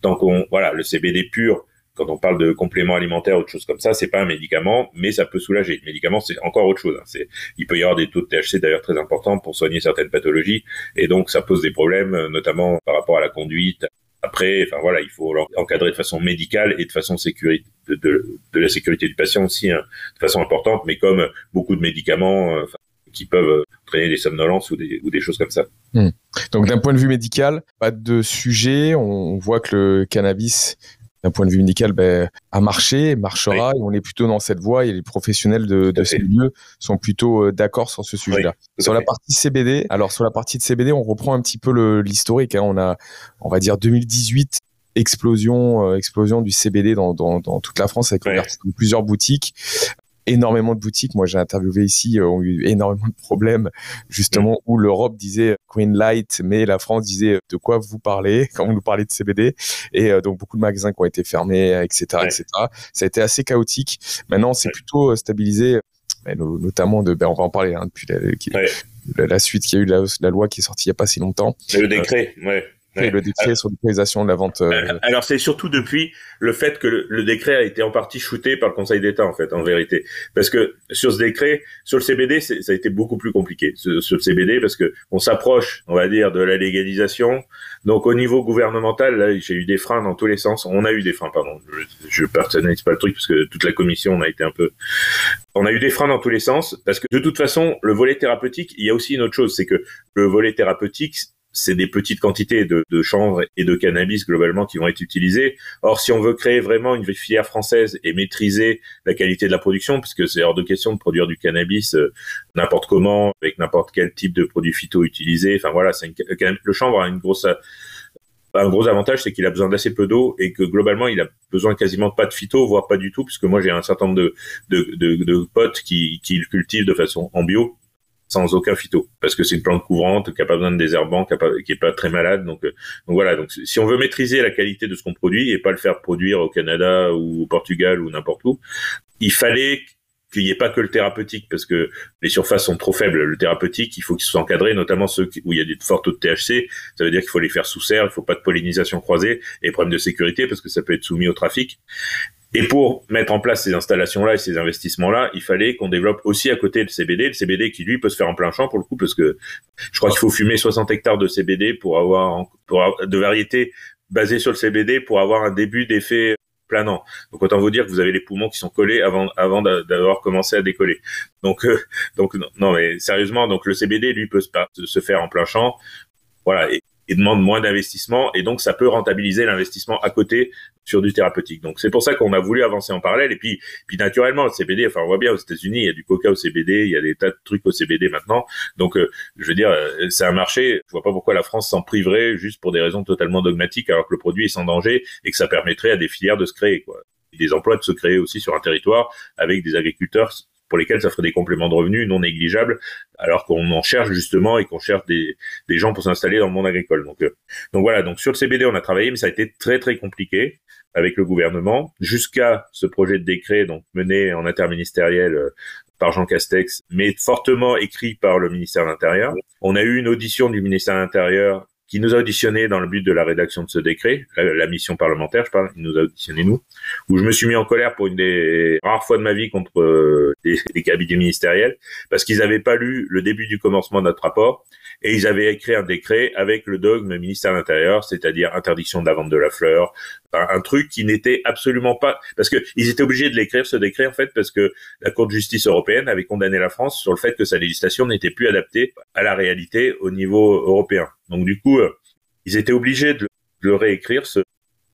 Speaker 1: Tant qu'on voilà, le CBD pur, quand on parle de compléments alimentaires ou de choses comme ça, c'est pas un médicament, mais ça peut soulager. Le médicament, c'est encore autre chose. Hein. Il peut y avoir des taux de THC d'ailleurs très importants pour soigner certaines pathologies, et donc ça pose des problèmes, euh, notamment par rapport à la conduite. Après, enfin voilà, il faut l'encadrer de façon médicale et de façon sécurité, de, la sécurité du patient aussi, hein, de façon importante. Mais comme beaucoup de médicaments, euh, qui peuvent entraîner des somnolences ou des, ou des choses comme ça.
Speaker 2: Hmm. Donc d'un point de vue médical, pas de sujet. On voit que le cannabis d'un point de vue médical, ben, a marché, marchera, et on est plutôt dans cette voie, et les professionnels de, de ces lieux sont plutôt euh, d'accord sur ce sujet-là. sur la partie CBD, alors sur la partie de CBD, on reprend un petit peu l'historique. Hein, on a, on va dire 2018, explosion, euh, explosion du CBD dans, dans, dans, toute la France avec plusieurs boutiques énormément de boutiques. Moi, j'ai interviewé ici, euh, ont eu énormément de problèmes, justement, où l'Europe disait Green Light, mais la France disait de quoi vous parlez quand vous nous parlez de CBD. Et euh, donc, beaucoup de magasins qui ont été fermés, etc., etc. Ça a été assez chaotique. Maintenant, c'est plutôt euh, stabilisé, notamment de, ben, on va en parler hein, depuis la, la, suite qu'il y a eu la, la, loi qui est sortie il n'y a pas si longtemps.
Speaker 1: Le décret, ouais
Speaker 2: le décret sur l'autorisation de la vente. Euh,
Speaker 1: euh, alors c'est surtout depuis le fait que le, décret a été en partie shooté par le Conseil d'État en fait, en vérité, parce que sur ce décret, sur le CBD, ça a été beaucoup plus compliqué sur, le CBD parce que on s'approche, on va dire, de la légalisation. Donc au niveau gouvernemental, là, j'ai eu des freins dans tous les sens. On a eu des freins, pardon. Je, je personnalise pas le truc parce que toute la commission, on a été un peu on a eu des freins dans tous les sens parce que de toute façon, le volet thérapeutique, il y a aussi une autre chose, c'est que le volet thérapeutique, c'est des petites quantités de, de, chanvre et de cannabis globalement qui vont être utilisées. Or, si on veut créer vraiment une filière française et maîtriser la qualité de la production, parce que c'est hors de question de produire du cannabis euh, n'importe comment, avec n'importe quel type de produit phyto utilisé. Enfin voilà, c'est le chanvre a une grosse un gros avantage, c'est qu'il a besoin d'assez peu d'eau et que globalement, il a besoin quasiment pas de phyto, voire pas du tout, puisque moi j'ai un certain nombre de, de, de, de potes qui, qui le cultivent de façon en bio sans aucun phyto parce que c'est une plante couvrante qui a pas besoin de désherbant qui, a qui est pas très malade donc euh, donc voilà donc si on veut maîtriser la qualité de ce qu'on produit et pas le faire produire au Canada ou au Portugal ou n'importe où il fallait qu'il n'y ait pas que le thérapeutique parce que les surfaces sont trop faibles. Le thérapeutique, il faut qu'il soit encadré, notamment ceux où il y a des forts taux de THC. Ça veut dire qu'il faut les faire sous serre, il faut pas de pollinisation croisée et problème de sécurité parce que ça peut être soumis au trafic. Et pour mettre en place ces installations-là et ces investissements-là, il fallait qu'on développe aussi à côté le CBD, le CBD qui lui peut se faire en plein champ pour le coup, parce que je crois qu'il faut fumer 60 hectares de CBD pour avoir, pour de variétés basées sur le CBD pour avoir un début d'effet planant. Donc autant vous dire que vous avez les poumons qui sont collés avant avant d'avoir commencé à décoller. Donc euh, donc non mais sérieusement donc le CBD lui peut se, faire en plein champ voilà, et, et demande moins d'investissement et donc ça peut rentabiliser l'investissement à côté Donc c'est pour ça qu'on a voulu avancer en parallèle et puis puis naturellement le CBD enfin on voit bien aux États-Unis il y a du coca au CBD, il y a des tas de trucs au CBD maintenant. Donc euh, je veux dire euh, c'est un marché, je vois pas pourquoi la France s'en priverait juste pour des raisons totalement dogmatiques alors que le produit est sans danger et que ça permettrait à des filières de se créer quoi. des emplois de se créer aussi sur un territoire avec des agriculteurs pour lesquels ça ferait des compléments de revenus non négligeables, alors qu'on en cherche justement et qu'on cherche des, des gens pour s'installer dans le monde agricole. Donc, euh, donc voilà, donc sur le CBD, on a travaillé, mais ça a été très très compliqué avec le gouvernement, jusqu'à ce projet de décret donc mené en interministériel euh, par Jean Castex, mais fortement écrit par le ministère de l'Intérieur. On a eu une audition du ministère de l'Intérieur qui nous a auditionné dans le but de la rédaction de ce décret, la, mission parlementaire, je parle, il nous a auditionné nous, où je me suis mis en colère pour une des rares fois de ma vie contre euh, des, des cabinets ministériels, parce qu'ils n'avaient pas lu le début du commencement de notre rapport, et ils avaient écrit un décret avec le dogme ministère de l'Intérieur, c'est-à-dire interdiction de la vente de la fleur, un, truc qui n'était absolument pas parce que ils étaient obligés de l'écrire ce décret en fait parce que la Cour de justice européenne avait condamné la France sur le fait que sa législation n'était plus adaptée à la réalité au niveau européen. Donc du coup, euh, ils étaient obligés de, le réécrire ce,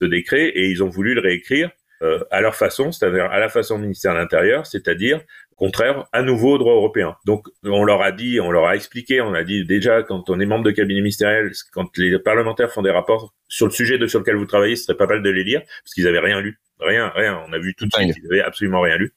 Speaker 1: ce, décret et ils ont voulu le réécrire euh, à leur façon, c'est-à-dire à la façon du ministère de l'Intérieur, c'est-à-dire contraire à nouveau au droit européen. Donc on leur a dit, on leur a expliqué, on a dit déjà quand on est membre de cabinet ministériel, quand les parlementaires font des rapports sur le sujet de, sur lequel vous travaillez, ce serait pas mal de les lire parce qu'ils avaient rien lu, rien, rien. On a vu tout de suite qu'ils avaient absolument rien lu.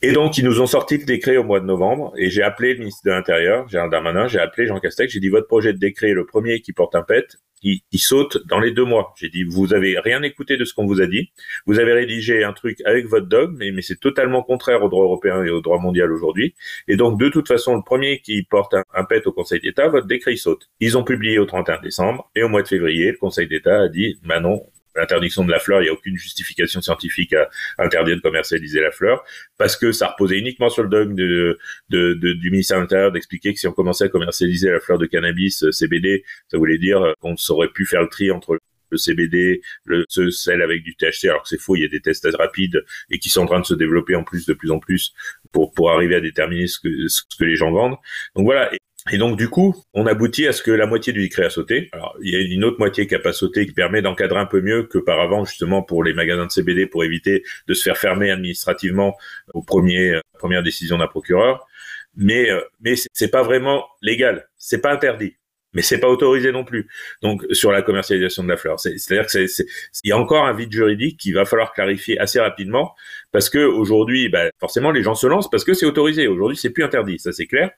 Speaker 1: Et donc, ils nous ont sorti le décret au mois de novembre, et j'ai appelé le ministre de l'Intérieur, Gérald Darmanin, j'ai appelé Jean Castex, j'ai dit, votre projet de décret, le premier qui porte un pet, il, saute dans les deux mois. J'ai dit, vous avez rien écouté de ce qu'on vous a dit, vous avez rédigé un truc avec votre dogme, mais, c'est totalement contraire au droit européen et au droit mondial aujourd'hui, et donc, de toute façon, le premier qui porte un, pet au Conseil d'État, votre décret, saute. Ils ont publié au 31 décembre, et au mois de février, le Conseil d'État a dit, bah non, l'interdiction de la fleur, il n'y a aucune justification scientifique à interdire de commercialiser la fleur, parce que ça reposait uniquement sur le dogme de, de, de, du ministère de l'Intérieur d'expliquer que si on commençait à commercialiser la fleur de cannabis euh, CBD, ça voulait dire euh, qu'on saurait plus faire le tri entre le CBD, le ce, celle avec du THC, alors que c'est faux, il y a des tests rapides et qui sont en train de se développer en plus de plus en plus pour pour arriver à déterminer ce que ce que les gens vendent. Donc voilà, donc du coup, on aboutit à ce que la moitié du décret a sauté. Alors il y a une autre moitié qui a pas sauté, qui permet d'encadrer un peu mieux que par avant justement pour les magasins de CBD pour éviter de se faire fermer administrativement au premier euh, première décision d'un procureur. Mais euh, mais c'est pas vraiment légal, c'est pas interdit, mais c'est pas autorisé non plus. Donc sur la commercialisation de la fleur, c'est-à-dire que c'est il y a encore un vide juridique qu'il va falloir clarifier assez rapidement parce que aujourd'hui, bah, forcément les gens se lancent parce que c'est autorisé. Aujourd'hui, c'est plus interdit, ça c'est clair.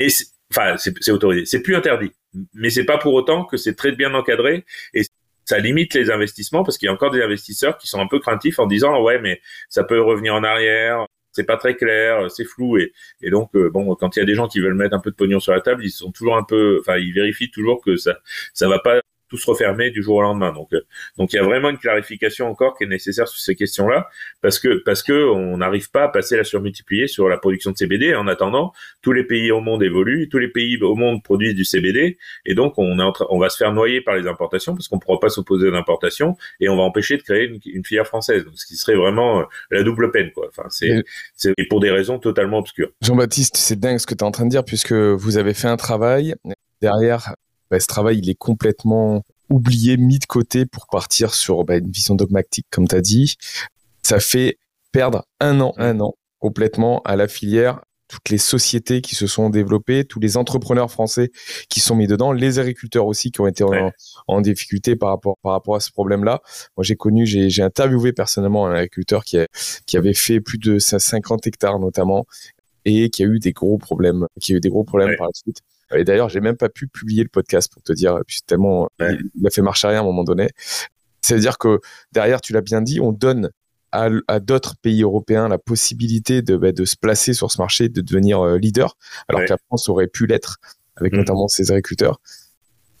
Speaker 1: Et enfin c'est autorisé, c'est plus interdit, mais c'est pas pour autant que c'est très bien encadré et ça limite les investissements parce qu'il y a encore des investisseurs qui sont un peu craintifs en disant ouais mais ça peut revenir en arrière, c'est pas très clair, c'est flou et, et donc euh, bon quand il y a des gens qui veulent mettre un peu de pognon sur la table, ils sont toujours un peu, enfin ils vérifient toujours que ça ça va pas tout se refermer du jour au lendemain. Donc, euh, donc il y a vraiment une clarification encore qui est nécessaire sur ces questions-là, parce que parce que on n'arrive pas à passer la surmultiplier sur la production de CBD. En attendant, tous les pays au monde évoluent, tous les pays au monde produisent du CBD, et donc on est on va se faire noyer par les importations parce qu'on pourra pas s'opposer aux importations et on va empêcher de créer une, une filière française, donc, ce qui serait vraiment euh, la double peine, quoi. Enfin, c'est c'est pour des raisons totalement obscures.
Speaker 2: Jean-Baptiste, c'est dingue ce que tu es en train de dire puisque vous avez fait un travail derrière bah, ce travail, il est complètement oublié, mis de côté pour partir sur bah, une vision dogmatique, comme tu as dit. Ça fait perdre un an, un an complètement à la filière, toutes les sociétés qui se sont développées, tous les entrepreneurs français qui sont mis dedans, les agriculteurs aussi qui ont été en, difficulté par rapport par rapport à ce problème-là. Moi, j'ai connu, j'ai interviewé personnellement un agriculteur qui, a, qui avait fait plus de 50 hectares notamment et qui a eu des gros problèmes, qui a eu des gros problèmes par la suite. Et d'ailleurs, j'ai même pas pu publier le podcast pour te dire, puisque tellement il, a fait marche arrière à un moment donné. C'est-à-dire que derrière, tu l'as bien dit, on donne à, d'autres pays européens la possibilité de, bah, de se placer sur ce marché, de devenir euh, leader, alors que la France aurait pu l'être, avec mm. notamment ses agriculteurs.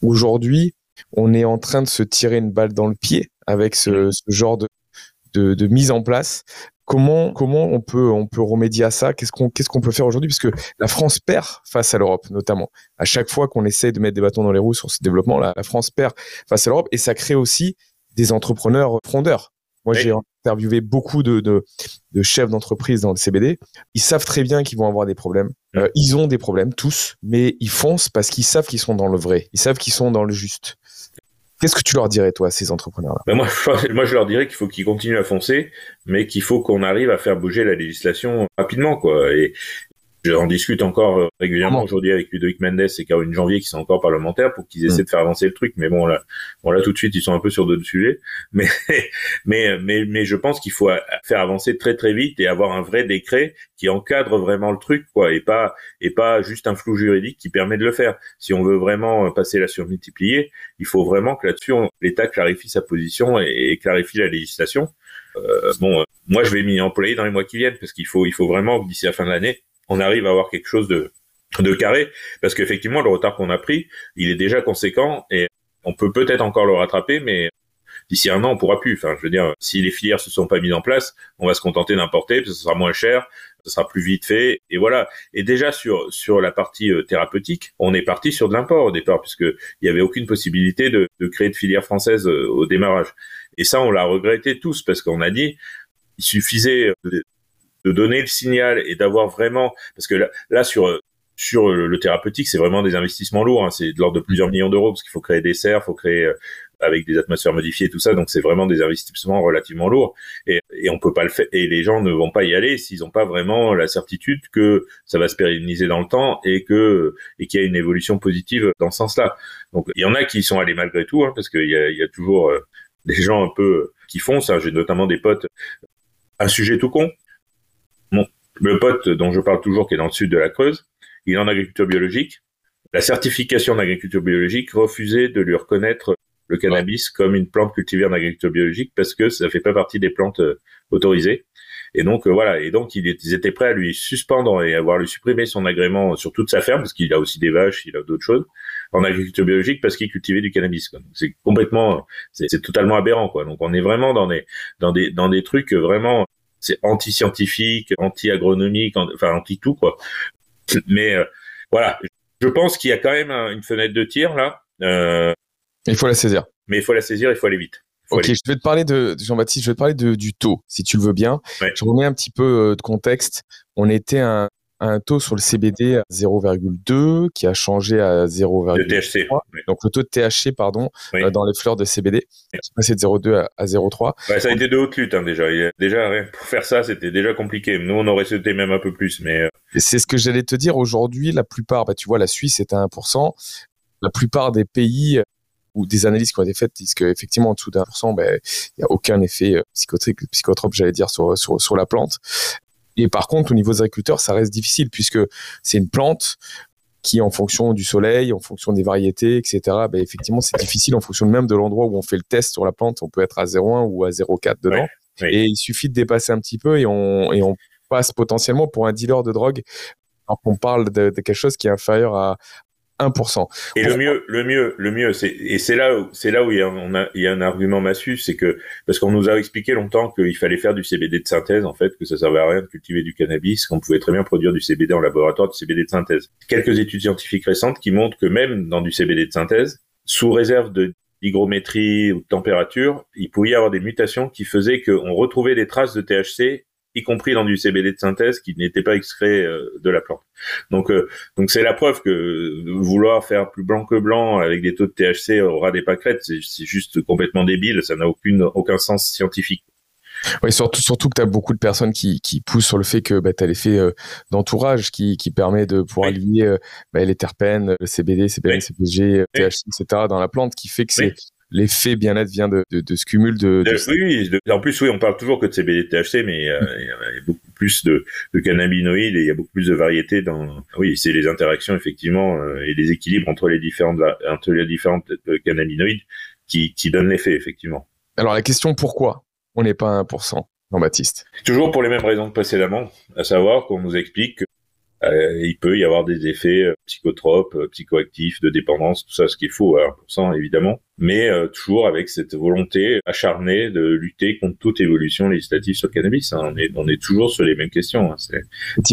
Speaker 2: Aujourd'hui, on est en train de se tirer une balle dans le pied avec ce, ce genre de, de, de, mise en place Comment, comment on peut, on peut remédier à ça? Qu'est-ce qu'on, qu'est-ce qu'on peut faire aujourd'hui? Parce que la France perd face à l'Europe, notamment. À chaque fois qu'on essaie de mettre des bâtons dans les roues sur ce développement, la, la France perd face à l'Europe et ça crée aussi des entrepreneurs frondeurs. Moi, j'ai interviewé beaucoup de, de, de chefs d'entreprise dans le CBD. Ils savent très bien qu'ils vont avoir des problèmes. Euh, ils ont des problèmes, tous, mais ils foncent parce qu'ils savent qu'ils sont dans le vrai. Ils savent qu'ils sont dans le juste. Qu'est-ce que tu leur dirais, toi, à ces entrepreneurs-là?
Speaker 1: Ben moi, je leur dirais qu'il faut qu'ils continuent à foncer, mais qu'il faut qu'on arrive à faire bouger la législation rapidement, quoi. J'en discute encore euh, régulièrement aujourd'hui avec Ludovic Mendes et Caroline Janvier qui sont encore parlementaires pour qu'ils essaient mm. de faire avancer le truc. Mais bon là, bon là tout de suite ils sont un peu sur d'autres sujets. Mais mais mais mais je pense qu'il faut faire avancer très très vite et avoir un vrai décret qui encadre vraiment le truc quoi et pas et pas juste un flou juridique qui permet de le faire. Si on veut vraiment passer la surmultipliée, il faut vraiment que là-dessus l'État clarifie sa position et, clarifie la législation. Euh, bon, moi je vais m'y employer dans les mois qui viennent parce qu'il faut il faut vraiment d'ici la fin de l'année on arrive à avoir quelque chose de, carré, parce qu'effectivement, le retard qu'on a pris, il est déjà conséquent et on peut peut-être encore le rattraper, mais d'ici un an, on pourra plus. Enfin, je veux dire, si les filières se sont pas mises en place, on va se contenter d'importer, parce que ce sera moins cher, ce sera plus vite fait, et voilà. Et déjà sur sur la partie euh, thérapeutique, on est parti sur de l'import au départ, puisque il y avait aucune possibilité de, de créer de filière française euh, au démarrage. Et ça, on l'a regretté tous, parce qu'on a dit, il suffisait de donner le signal et d'avoir vraiment parce que là, sur sur le thérapeutique, c'est vraiment des investissements lourds. Hein. c'est de l'ordre de plusieurs millions d'euros parce qu'il faut créer des serres, faut créer euh, avec des atmosphères modifiées, tout ça. Donc c'est vraiment des investissements relativement lourds et, et on peut pas le faire. Et les gens ne vont pas y aller s'ils n'ont pas vraiment la certitude que ça va se pérenniser dans le temps et que et qu'il y a une évolution positive dans ce sens-là. Donc il y en a qui sont allés malgré tout hein, parce qu'il y a, y a toujours euh, des gens un peu qui font ça. J'ai notamment des potes. Un sujet tout con, le pote dont je parle toujours, qui est dans le sud de la Creuse, il est en agriculture biologique. La certification d'agriculture biologique refusait de lui reconnaître le cannabis comme une plante cultivée en agriculture biologique parce que ça fait pas partie des plantes euh, autorisées. Et donc euh, voilà, et donc ils étaient prêts à lui suspendre et à avoir lui supprimer son agrément sur toute sa ferme parce qu'il a aussi des vaches, il a d'autres choses en agriculture biologique parce qu'il cultivait du cannabis. C'est complètement, c'est totalement aberrant quoi. Donc on est vraiment dans des dans des dans des trucs vraiment c'est anti-scientifique, anti-agronomique, enfin anti-tout quoi. Mais euh, voilà, je pense qu'il y a quand même une fenêtre de tir là.
Speaker 2: Euh, il faut la saisir.
Speaker 1: Mais il faut la saisir, il faut aller vite.
Speaker 2: ok, je vais te parler de Jean-Baptiste, je vais te parler de, du taux, si tu le veux bien. Je remets un petit peu euh, de contexte. On était un, un taux sur le CBD à 0,2 qui a changé à 0,3. Donc le taux de THC, pardon, euh, dans les fleurs de CBD, c'est passé de 0,2 à, 0,3.
Speaker 1: ça a été de haute lutte hein, déjà. Déjà, pour faire ça, c'était déjà compliqué. Nous, on aurait souhaité même un peu plus, mais. Euh,
Speaker 2: c'est ce que j'allais te dire. Aujourd'hui, la plupart, bah, tu vois, la Suisse est à 1%. La plupart des pays ou des analyses qui ont été faites disent qu'effectivement en dessous d'un pour cent, ben, il n'y a aucun effet euh, psychotrope, psychotrope j'allais dire, sur, sur, sur la plante. Et par contre, au niveau des agriculteurs, ça reste difficile puisque c'est une plante qui, en fonction du soleil, en fonction des variétés, etc., ben, effectivement, c'est difficile en fonction même de l'endroit où on fait le test sur la plante. On peut être à 0,1 ou à 0,4 dedans. Et il suffit de dépasser un petit peu et on, et on passe potentiellement pour un dealer de drogue alors qu'on parle de, de, quelque chose qui est inférieur à, 1%.
Speaker 1: Et le mieux, le mieux, le mieux, c'est et c'est là où c'est là où il y a, un argument massif, c'est que parce qu'on nous a expliqué longtemps qu'il fallait faire du CBD de synthèse, en fait, que ça servait à rien de cultiver du cannabis, qu'on pouvait très bien produire du CBD en laboratoire, du CBD de synthèse. Quelques études scientifiques récentes qui montrent que même dans du CBD de synthèse, sous réserve de d'hygrométrie ou de température, il pouvait y avoir des mutations qui faisaient qu'on retrouvait des traces de THC y compris dans du CBD de synthèse qui n'était pas extrait euh, de la plante. Donc euh, donc c'est la preuve que vouloir faire plus blanc que blanc avec des taux de THC aura des pâquerettes, c'est juste complètement débile, ça n'a aucune aucun sens scientifique.
Speaker 2: Oui, surtout, surtout que tu as beaucoup de personnes qui, qui poussent sur le fait que bah, tu as l'effet euh, d'entourage qui, qui permet de pouvoir lier bah, les terpènes, le CBD, CBN, CPG, THC, etc. dans la plante, qui fait que c'est l'effet bien-être vient de, de, de, ce cumul de,
Speaker 1: Oui, en plus, oui, on parle toujours que de CBD THC, mais euh, il y a beaucoup plus de, de cannabinoïdes et il y a beaucoup plus de variétés dans. Oui, c'est les interactions effectivement euh, et les équilibres entre les différentes entre les différentes euh, cannabinoïdes qui, qui donnent l'effet effectivement.
Speaker 2: Alors la question pourquoi on n'est pas à 1% Jean-Baptiste?
Speaker 1: Toujours pour les mêmes raisons que précédemment, à savoir qu'on nous explique que euh, il peut y avoir des effets euh, psychotropes, euh, psychoactifs, de dépendance, tout ça, ce qu'il faut à 1% évidemment, mais toujours avec cette volonté acharnée de lutter contre toute évolution législative sur le cannabis. Hein. On, est, on est toujours sur les mêmes questions. Hein. C'est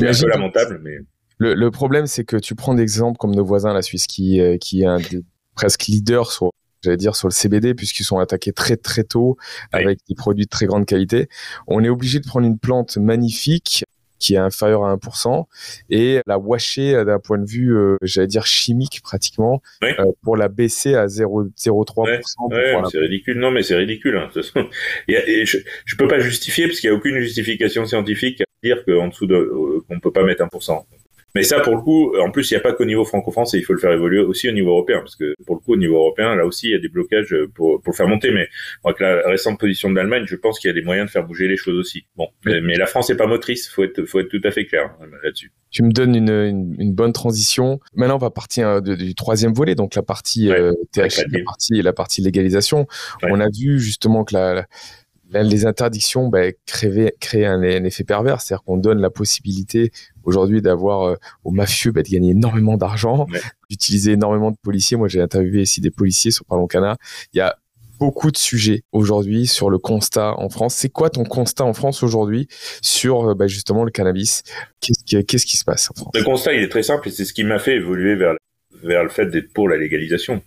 Speaker 1: un peu lamentable, mais...
Speaker 2: Le, le problème, c'est que tu prends des exemples comme nos voisins, la Suisse, qui, qui est un des presque leader sur j'allais dire, sur le CBD, puisqu'ils sont attaqués très très tôt avec des produits de très grande qualité. On est obligé de prendre une plante magnifique qui est inférieure à 1% et la washer d'un point de vue, euh, j'allais dire chimique pratiquement, euh, pour la baisser à 0,03%.
Speaker 1: Ouais, c'est ridicule. Non, mais c'est ridicule. Hein, je, je peux pas justifier parce qu'il n'y a aucune justification scientifique à dire qu'en dessous de, euh, qu'on peut pas mettre 1%. Mais ça, pour le coup, en plus, il n'y a pas qu'au niveau franco-français, il faut le faire évoluer aussi au niveau européen, parce que pour le coup, au niveau européen, là aussi, il y a des blocages pour, pour le faire monter. Mais avec la récente position de l'Allemagne, je pense qu'il y a des moyens de faire bouger les choses aussi. Bon, mais, la France n'est pas motrice, faut être, faut être tout à fait clair hein, là-dessus.
Speaker 2: Tu me donnes une, une, bonne transition. Maintenant, on va partir euh, du troisième volet, donc la partie euh, THC, la partie, la partie légalisation. On a vu justement que la les interdictions bah, créent, un, effet pervers, c'est-à-dire qu'on donne la possibilité aujourd'hui d'avoir euh, aux mafieux bah, de gagner énormément d'argent, d'utiliser énormément de policiers. Moi, j'ai interviewé ici des policiers sur Parlons Cana. Il y a beaucoup de sujets aujourd'hui sur le constat en France. C'est quoi ton constat en France aujourd'hui sur euh, bah, justement le cannabis? Qu'est-ce qui, qui se passe en France?
Speaker 1: Le constat, il est très simple et c'est ce qui m'a fait évoluer vers, vers le fait d'être pour la légalisation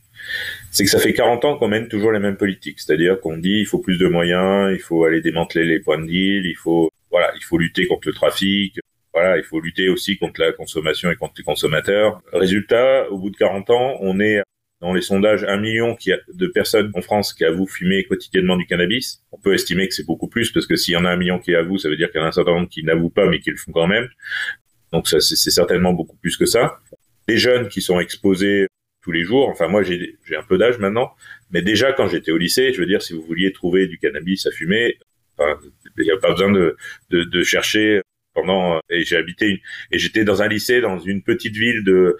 Speaker 1: c'est que ça fait 40 ans qu'on mène toujours les mêmes politiques. C'est-à-dire qu'on dit il faut plus de moyens, il faut aller démanteler les points de deal, il faut voilà, il faut lutter contre le trafic, voilà, il faut lutter aussi contre la consommation et contre les consommateurs. Résultat, au bout de 40 ans, on est dans les sondages un million de personnes en France qui avouent fumer quotidiennement du cannabis. On peut estimer que c'est beaucoup plus parce que s'il y en a un million qui avouent, ça veut dire qu'il y en a un certain nombre qui n'avouent pas mais qui le font quand même. Donc ça, c'est certainement beaucoup plus que ça. Les jeunes qui sont exposés tous les jours. Enfin, moi, j'ai un peu d'âge maintenant, mais déjà quand j'étais au lycée, je veux dire, si vous vouliez trouver du cannabis à fumer, il n'y a pas besoin de, de, de chercher pendant. Et j'ai habité et j'étais dans un lycée dans une petite ville de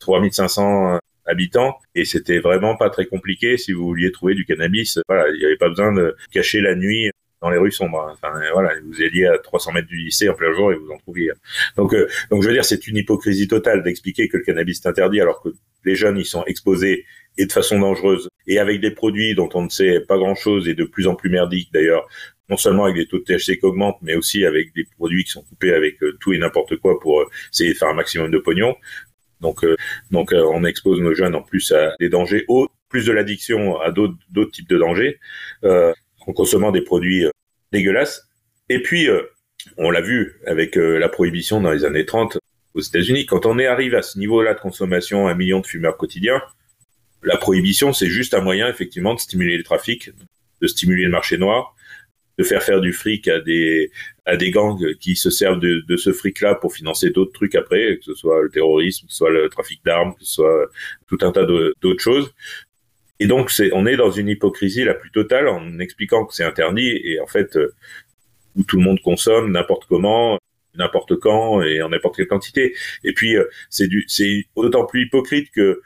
Speaker 1: 3500 habitants et c'était vraiment pas très compliqué si vous vouliez trouver du cannabis. Voilà, il n'y avait pas besoin de cacher la nuit dans les rues sombres. Enfin, voilà, vous alliez à 300 mètres du lycée en plein jour et vous en trouviez. Donc, euh, donc je veux dire, c'est une hypocrisie totale d'expliquer que le cannabis est interdit alors que les jeunes y sont exposés et de façon dangereuse et avec des produits dont on ne sait pas grand-chose et de plus en plus merdiques d'ailleurs, non seulement avec des taux de THC qui augmentent, mais aussi avec des produits qui sont coupés avec euh, tout et n'importe quoi pour euh, essayer de faire un maximum de pognon. Donc, donc on expose nos jeunes en plus à des dangers, hauts, plus de l'addiction à d'autres types de dangers en consommant des produits euh, dégueulasses. Et puis, euh, on l'a vu avec euh, la prohibition dans les années 30 aux États-Unis, quand on est arrivé à ce niveau-là de consommation, un million de fumeurs quotidiens, la prohibition, c'est juste un moyen effectivement de stimuler le trafic, de stimuler le marché noir, de faire faire du fric à des à des gangs qui se servent de, de ce fric-là pour financer d'autres trucs après, que ce soit le terrorisme, que ce soit le trafic d'armes, que ce soit tout un tas d'autres choses. Et donc, on est dans une hypocrisie la plus totale en expliquant que c'est interdit et en fait, euh, où tout le monde consomme n'importe comment, n'importe quand et en n'importe quelle quantité. Et puis, euh, c'est du, c'est d'autant plus hypocrite que,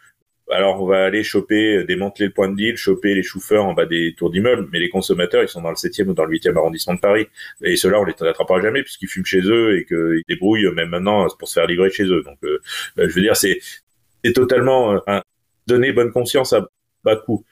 Speaker 1: alors on va aller choper, euh, démanteler le point de deal, choper les chauffeurs en bas des tours d'immeubles, mais les consommateurs, ils sont dans le 7e ou dans le 8e arrondissement de Paris. Et ceux-là, on les attrapera jamais puisqu'ils fument chez eux et qu'ils débrouillent même maintenant pour se faire livrer chez eux. Donc, je veux dire, c'est, totalement donner bonne conscience à bas coût.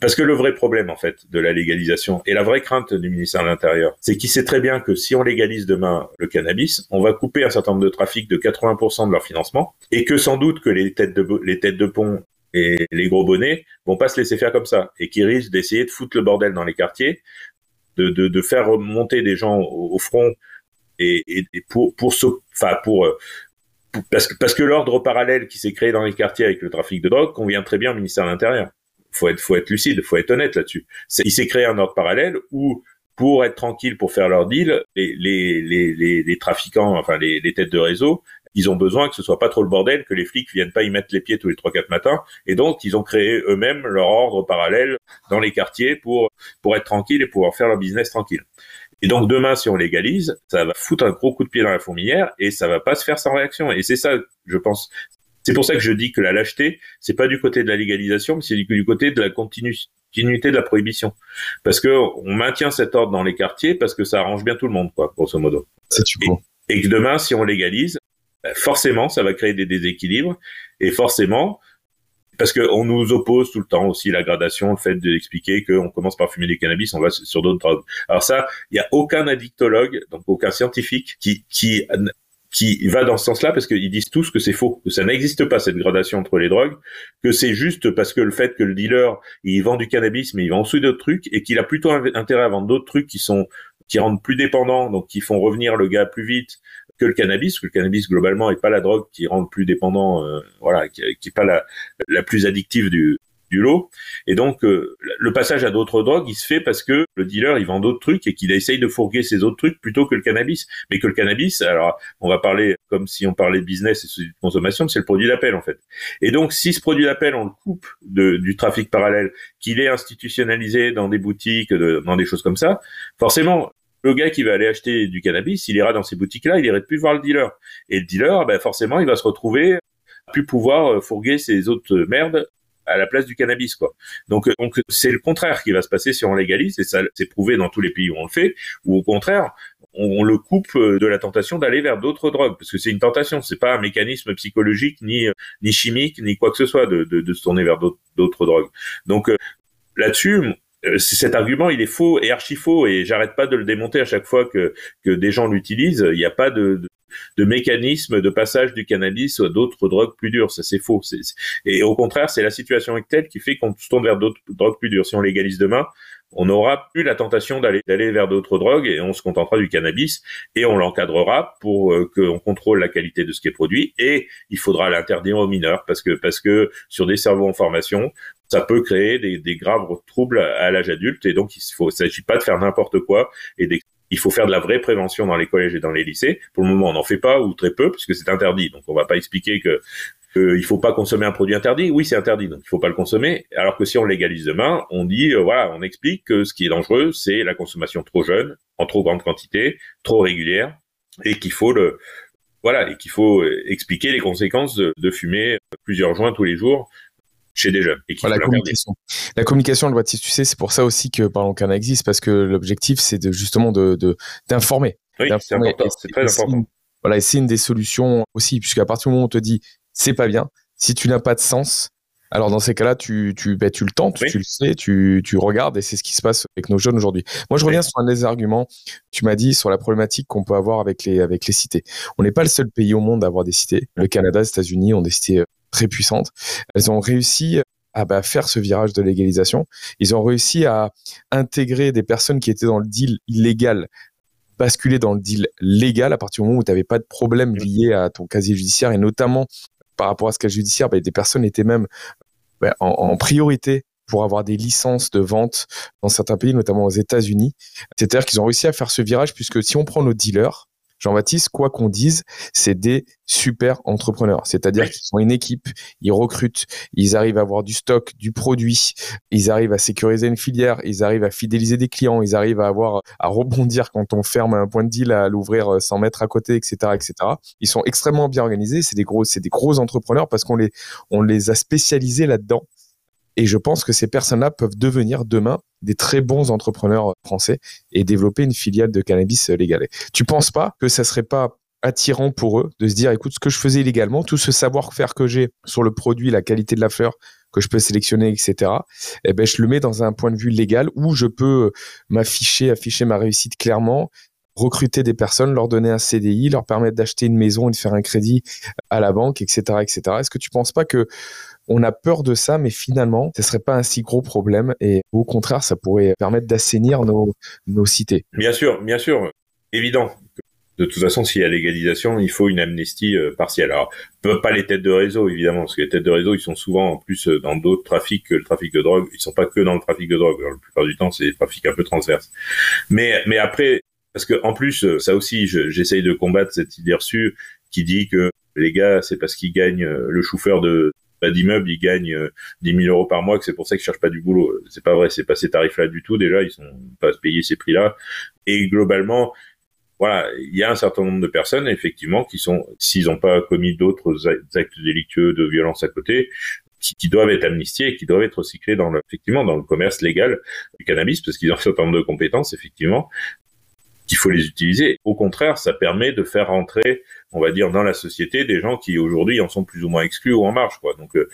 Speaker 1: Parce que le vrai problème, en fait, de la légalisation et la vraie crainte du ministère de l'Intérieur, c'est qu'il sait très bien que si on légalise demain le cannabis, on va couper un certain nombre de trafics de 80% de leur financement et que sans doute que les têtes de, les têtes de pont et les gros bonnets vont pas se laisser faire comme ça et qui risquent d'essayer de foutre le bordel dans les quartiers, de, de, faire monter des gens au, front et, et, pour pour enfin pour parce que parce que l'ordre parallèle qui s'est créé dans les quartiers avec le trafic de drogue convient très bien au ministère de l'Intérieur faut être, faut être lucide, faut être honnête là-dessus. Il s'est créé un ordre parallèle où, pour être tranquille, pour faire leur deal, les, les, les, les, trafiquants, enfin les, les têtes de réseau, ils ont besoin que ce soit pas trop le bordel, que les flics viennent pas y mettre les pieds tous les trois quatre matins, et donc ils ont créé eux-mêmes leur ordre parallèle dans les quartiers pour pour être tranquille et pouvoir faire leur business tranquille. Et donc demain, si on légalise, ça va foutre un gros coup de pied dans la fourmilière et ça va pas se faire sans réaction. Et c'est ça, je pense, c'est pour ça que je dis que la lâcheté, c'est pas du côté de la légalisation, mais c'est du côté de la continuité de la prohibition. Parce que on maintient cet ordre dans les quartiers parce que ça arrange bien tout le monde, quoi, grosso modo.
Speaker 2: C'est
Speaker 1: et, et que demain, si on légalise, forcément, ça va créer des déséquilibres et forcément, parce qu'on nous oppose tout le temps aussi la gradation, le fait d'expliquer qu'on commence par fumer du cannabis, on va sur d'autres drogues. Alors ça, il n'y a aucun addictologue, donc aucun scientifique qui, qui qui va dans ce sens-là parce qu'ils disent tous que c'est faux, que ça n'existe pas cette gradation entre les drogues, que c'est juste parce que le fait que le dealer il vend du cannabis mais il vend aussi d'autres trucs et qu'il a plutôt intérêt à vendre d'autres trucs qui sont qui rendent plus dépendants, donc qui font revenir le gars plus vite que le cannabis, que le cannabis globalement est pas la drogue qui rend le plus dépendant, euh, voilà, qui, est pas la, la plus addictive du, du lot. Et donc, euh, le passage à d'autres drogues, il se fait parce que le dealer, il vend d'autres trucs et qu'il essaye de fourguer ces autres trucs plutôt que le cannabis. Mais que le cannabis, alors, on va parler comme si on parlait business et de consommation, c'est le produit d'appel, en fait. Et donc, si ce produit d'appel, on le coupe de, du trafic parallèle, qu'il est institutionnalisé dans des boutiques, dans des choses comme ça, forcément, le gars qui va aller acheter du cannabis, il ira dans ces boutiques-là, il irait plus voir le dealer. Et le dealer, ben forcément, il va se retrouver à plus pouvoir euh, fourguer ses autres merdes à la place du cannabis quoi. Donc euh, donc c'est le contraire qui va se passer si on légalise et ça c'est prouvé dans tous les pays où on le fait ou au contraire on, le coupe euh, de la tentation d'aller vers d'autres drogues parce que c'est une tentation, c'est pas un mécanisme psychologique ni ni chimique ni quoi que ce soit de de, se tourner vers d'autres drogues. Donc là-dessus cet argument, il est faux et archi faux et j'arrête pas de le démonter à chaque fois que, que des gens l'utilisent. Il n'y a pas de, de mécanisme de passage du cannabis à d'autres drogues plus dures. Ça, c'est faux. Et au contraire, c'est la situation telle qui fait qu'on se tourne vers d'autres drogues plus dures. Si on légalise demain, on n'aura plus la tentation d'aller d'aller vers d'autres drogues et on se contentera du cannabis et on l'encadrera pour euh, qu'on contrôle la qualité de ce qui est produit et il faudra l'interdire aux mineurs parce que parce que sur des cerveaux en formation ça peut créer des, des graves troubles à, l'âge adulte et donc il faut s'agit pas de faire n'importe quoi et il faut faire de la vraie prévention dans les collèges et dans les lycées. Pour le moment, on n'en fait pas ou très peu puisque c'est interdit. Donc, on va pas expliquer que qu'il faut pas consommer un produit interdit. Oui, c'est interdit, donc il faut pas le consommer. Alors que si on légalise demain, on dit euh, voilà, on explique que ce qui est dangereux, c'est la consommation trop jeune, en trop grande quantité, trop régulière, et qu'il faut voilà, et qu'il faut euh, expliquer les conséquences de fumer plusieurs joints tous les jours chez des jeunes. Et
Speaker 2: la, communication. la communication, le tu sais, c'est pour ça aussi que Parlons Cana existe, parce que l'objectif, c'est de, justement de, d'informer.
Speaker 1: Oui, c'est important, c'est très important.
Speaker 2: voilà, et c'est une des solutions aussi, puisqu'à partir du moment où on te dit c'est pas bien, si tu n'as pas de sens, alors dans ces cas-là, tu, tu, ben, tu le tentes, tu le sais, tu, tu regardes et c'est ce qui se passe avec nos jeunes aujourd'hui. Moi, je reviens sur un des arguments. Tu m'as dit sur la problématique qu'on peut avoir avec les, avec les cités. On n'est pas le seul pays au monde à avoir des cités. Le Canada, les États-Unis ont des cités euh, très puissantes. Elles ont réussi à bah, faire ce virage de légalisation. Ils ont réussi à intégrer des personnes qui étaient dans le deal illégal basculer dans le deal légal à partir du moment où tu n'avais pas de problème lié à ton casier judiciaire et notamment par rapport à ce casier judiciaire, bah, des personnes étaient même bah, en, en, priorité pour avoir des licences de vente dans certains pays, notamment aux États-Unis. C'est-à-dire qu'ils ont réussi à faire ce virage puisque si on prend nos dealers, Jean-Baptiste, quoi qu'on dise, c'est des super entrepreneurs. C'est-à-dire qu'ils sont une équipe, ils recrutent, ils arrivent à avoir du stock, du produit, ils arrivent à sécuriser une filière, ils arrivent à fidéliser des clients, ils arrivent à avoir, à rebondir quand on ferme un point de deal, à l'ouvrir 100 mètres à côté, etc., etc. Ils sont extrêmement bien organisés. C'est des gros, c'est des gros entrepreneurs parce qu'on les, on les a spécialisés là-dedans. Et je pense que ces personnes-là peuvent devenir demain des très bons entrepreneurs français et développer une filiale de cannabis légalé. Tu penses pas que ça serait pas attirant pour eux de se dire écoute ce que je faisais illégalement tout ce savoir-faire que j'ai sur le produit la qualité de la fleur que je peux sélectionner etc eh ben je le mets dans un point de vue légal où je peux m'afficher afficher ma réussite clairement recruter des personnes, leur donner un CDI, leur permettre d'acheter une maison et de faire un crédit à la banque, etc., etc. Est-ce que tu penses pas que on a peur de ça, mais finalement, ce serait pas un si gros problème et au contraire, ça pourrait permettre d'assainir nos, nos cités.
Speaker 1: Bien sûr, bien sûr, évident. De toute façon, s'il y a légalisation, il faut une amnistie euh, partielle. Alors, pas les têtes de réseau, évidemment, parce que les têtes de réseau, ils sont souvent en plus euh, dans d'autres trafics que le trafic de drogue. Ils sont pas que dans le trafic de drogue. la plupart du temps, c'est des trafics un peu transverses. Mais, mais après, parce que en plus, euh, ça aussi, j'essaye de combattre cette idée reçue qui dit que les gars, c'est parce qu'ils gagnent le chauffeur de d'immeubles, ils gagnent 10 euh, 000 euros par mois, que c'est pour ça qu'ils cherchent pas du boulot. C'est pas vrai, c'est pas ces tarifs-là du tout. Déjà, ils sont pas payés ces prix-là. Et globalement, voilà, il y a un certain nombre de personnes, effectivement, qui sont, s'ils n'ont pas commis d'autres actes délictueux de violence à côté, qui, doivent être amnistiés et qui doivent être recyclés dans le, effectivement, dans le commerce légal du cannabis, parce qu'ils ont un certain nombre de compétences, effectivement, qu'il faut les utiliser. Au contraire, ça permet de faire rentrer, on va dire, dans la société des gens qui aujourd'hui en sont plus ou moins exclus ou en marge, quoi. Donc euh,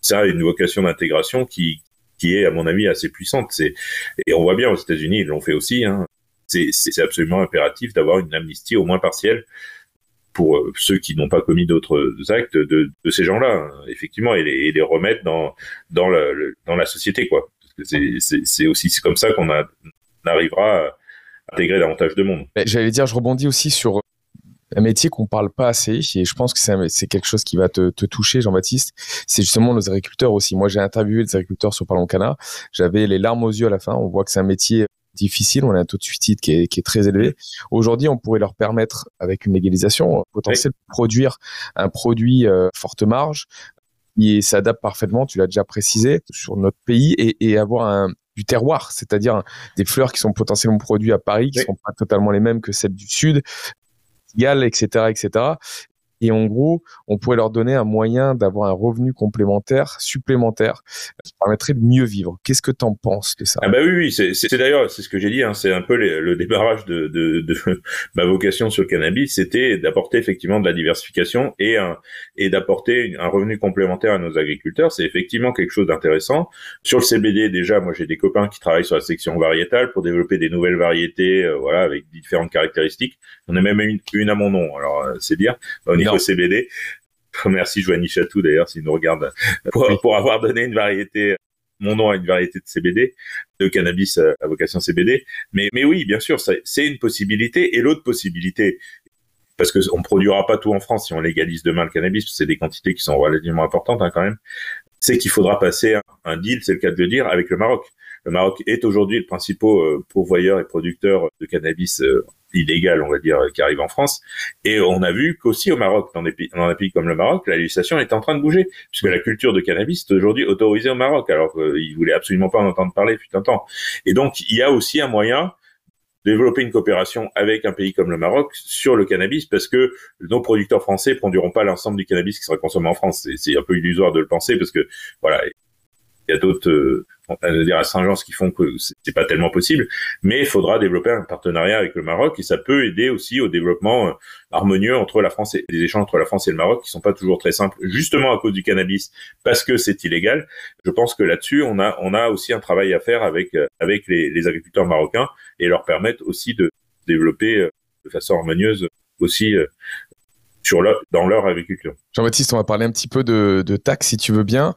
Speaker 1: ça a une vocation d'intégration qui qui est à mon avis assez puissante. C'est et on voit bien aux États-Unis, ils l'ont fait aussi. Hein. C'est absolument impératif d'avoir une amnistie au moins partielle pour ceux qui n'ont pas commis d'autres actes de, de ces gens-là, hein, effectivement, et les, les, remettre dans dans, le, dans la société, quoi. C'est aussi comme ça qu'on arrivera à intégrer davantage de monde.
Speaker 2: J'allais dire, je rebondis aussi sur un métier qu'on parle pas assez et je pense que c'est quelque chose qui va te, te toucher Jean-Baptiste. C'est justement nos agriculteurs aussi. Moi j'ai interviewé des agriculteurs sur Parlons Cana j'avais les larmes aux yeux à la fin. On voit que c'est un métier difficile. On a un taux de suicide qui est, qui est très élevé. Aujourd'hui on pourrait leur permettre avec une légalisation potentielle de produire un produit euh, forte marge. Qui s'adapte parfaitement tu l'as déjà précisé sur notre pays et, et avoir un, du terroir, c'est-à-dire des fleurs qui sont potentiellement produites à Paris, qui ne sont pas totalement les mêmes que celles du Sud, etc., etc. Et en gros, on pourrait leur donner un moyen d'avoir un revenu complémentaire, supplémentaire, qui permettrait de mieux vivre. Qu'est-ce que tu en penses de ça?
Speaker 1: Ah bah oui, oui, c'est d'ailleurs, c'est ce que j'ai dit, hein, c'est un peu le débarrage de, ma vocation sur le cannabis, c'était d'apporter effectivement de la diversification et, d'apporter un revenu complémentaire à nos agriculteurs. C'est effectivement quelque chose d'intéressant. Sur le CBD, déjà, moi j'ai des copains qui travaillent sur la section variétale pour développer des nouvelles variétés, euh, voilà, avec différentes caractéristiques. On a même une, à mon nom, alors euh, c'est dire. Au CBD. Merci Joanie Chatou d'ailleurs s'il nous regarde pour, avoir donné une variété mon nom a une variété de CBD, de cannabis à vocation CBD. Mais, mais oui, bien sûr, c'est une possibilité. Et l'autre possibilité, parce que on produira pas tout en France si on légalise demain le cannabis, c'est des quantités qui sont relativement importantes hein, quand même, c'est qu'il faudra passer un, deal, c'est le cas de le dire, avec le Maroc. Le Maroc est aujourd'hui le principal euh, pourvoyeur et producteur de cannabis euh, illégal, on va dire, qui arrive en France. Et on a vu qu'aussi au Maroc, dans, des pays, dans un pays comme le Maroc, la législation est en train de bouger, puisque la culture de cannabis est aujourd'hui autorisée au Maroc, alors qu'ils voulaient absolument pas en entendre parler depuis un temps. Et donc, il y a aussi un moyen de développer une coopération avec un pays comme le Maroc sur le cannabis, parce que nos producteurs français produiront pas l'ensemble du cannabis qui sera consommé en France. C'est un peu illusoire de le penser, parce que voilà, il y a d'autres euh, dire à Saint-Jean qui font que c'est pas tellement possible, mais il faudra développer un partenariat avec le Maroc et ça peut aider aussi au développement euh, harmonieux entre la France et les échanges entre la France et le Maroc qui sont pas toujours très simples, justement à cause du cannabis parce que c'est illégal. Je pense que là-dessus on a on a aussi un travail à faire avec euh, avec les, agriculteurs marocains et leur permettre aussi de développer de façon harmonieuse aussi sur leur, dans leur agriculture.
Speaker 2: Jean-Baptiste, on va parler un petit peu de, de taxes si tu veux bien.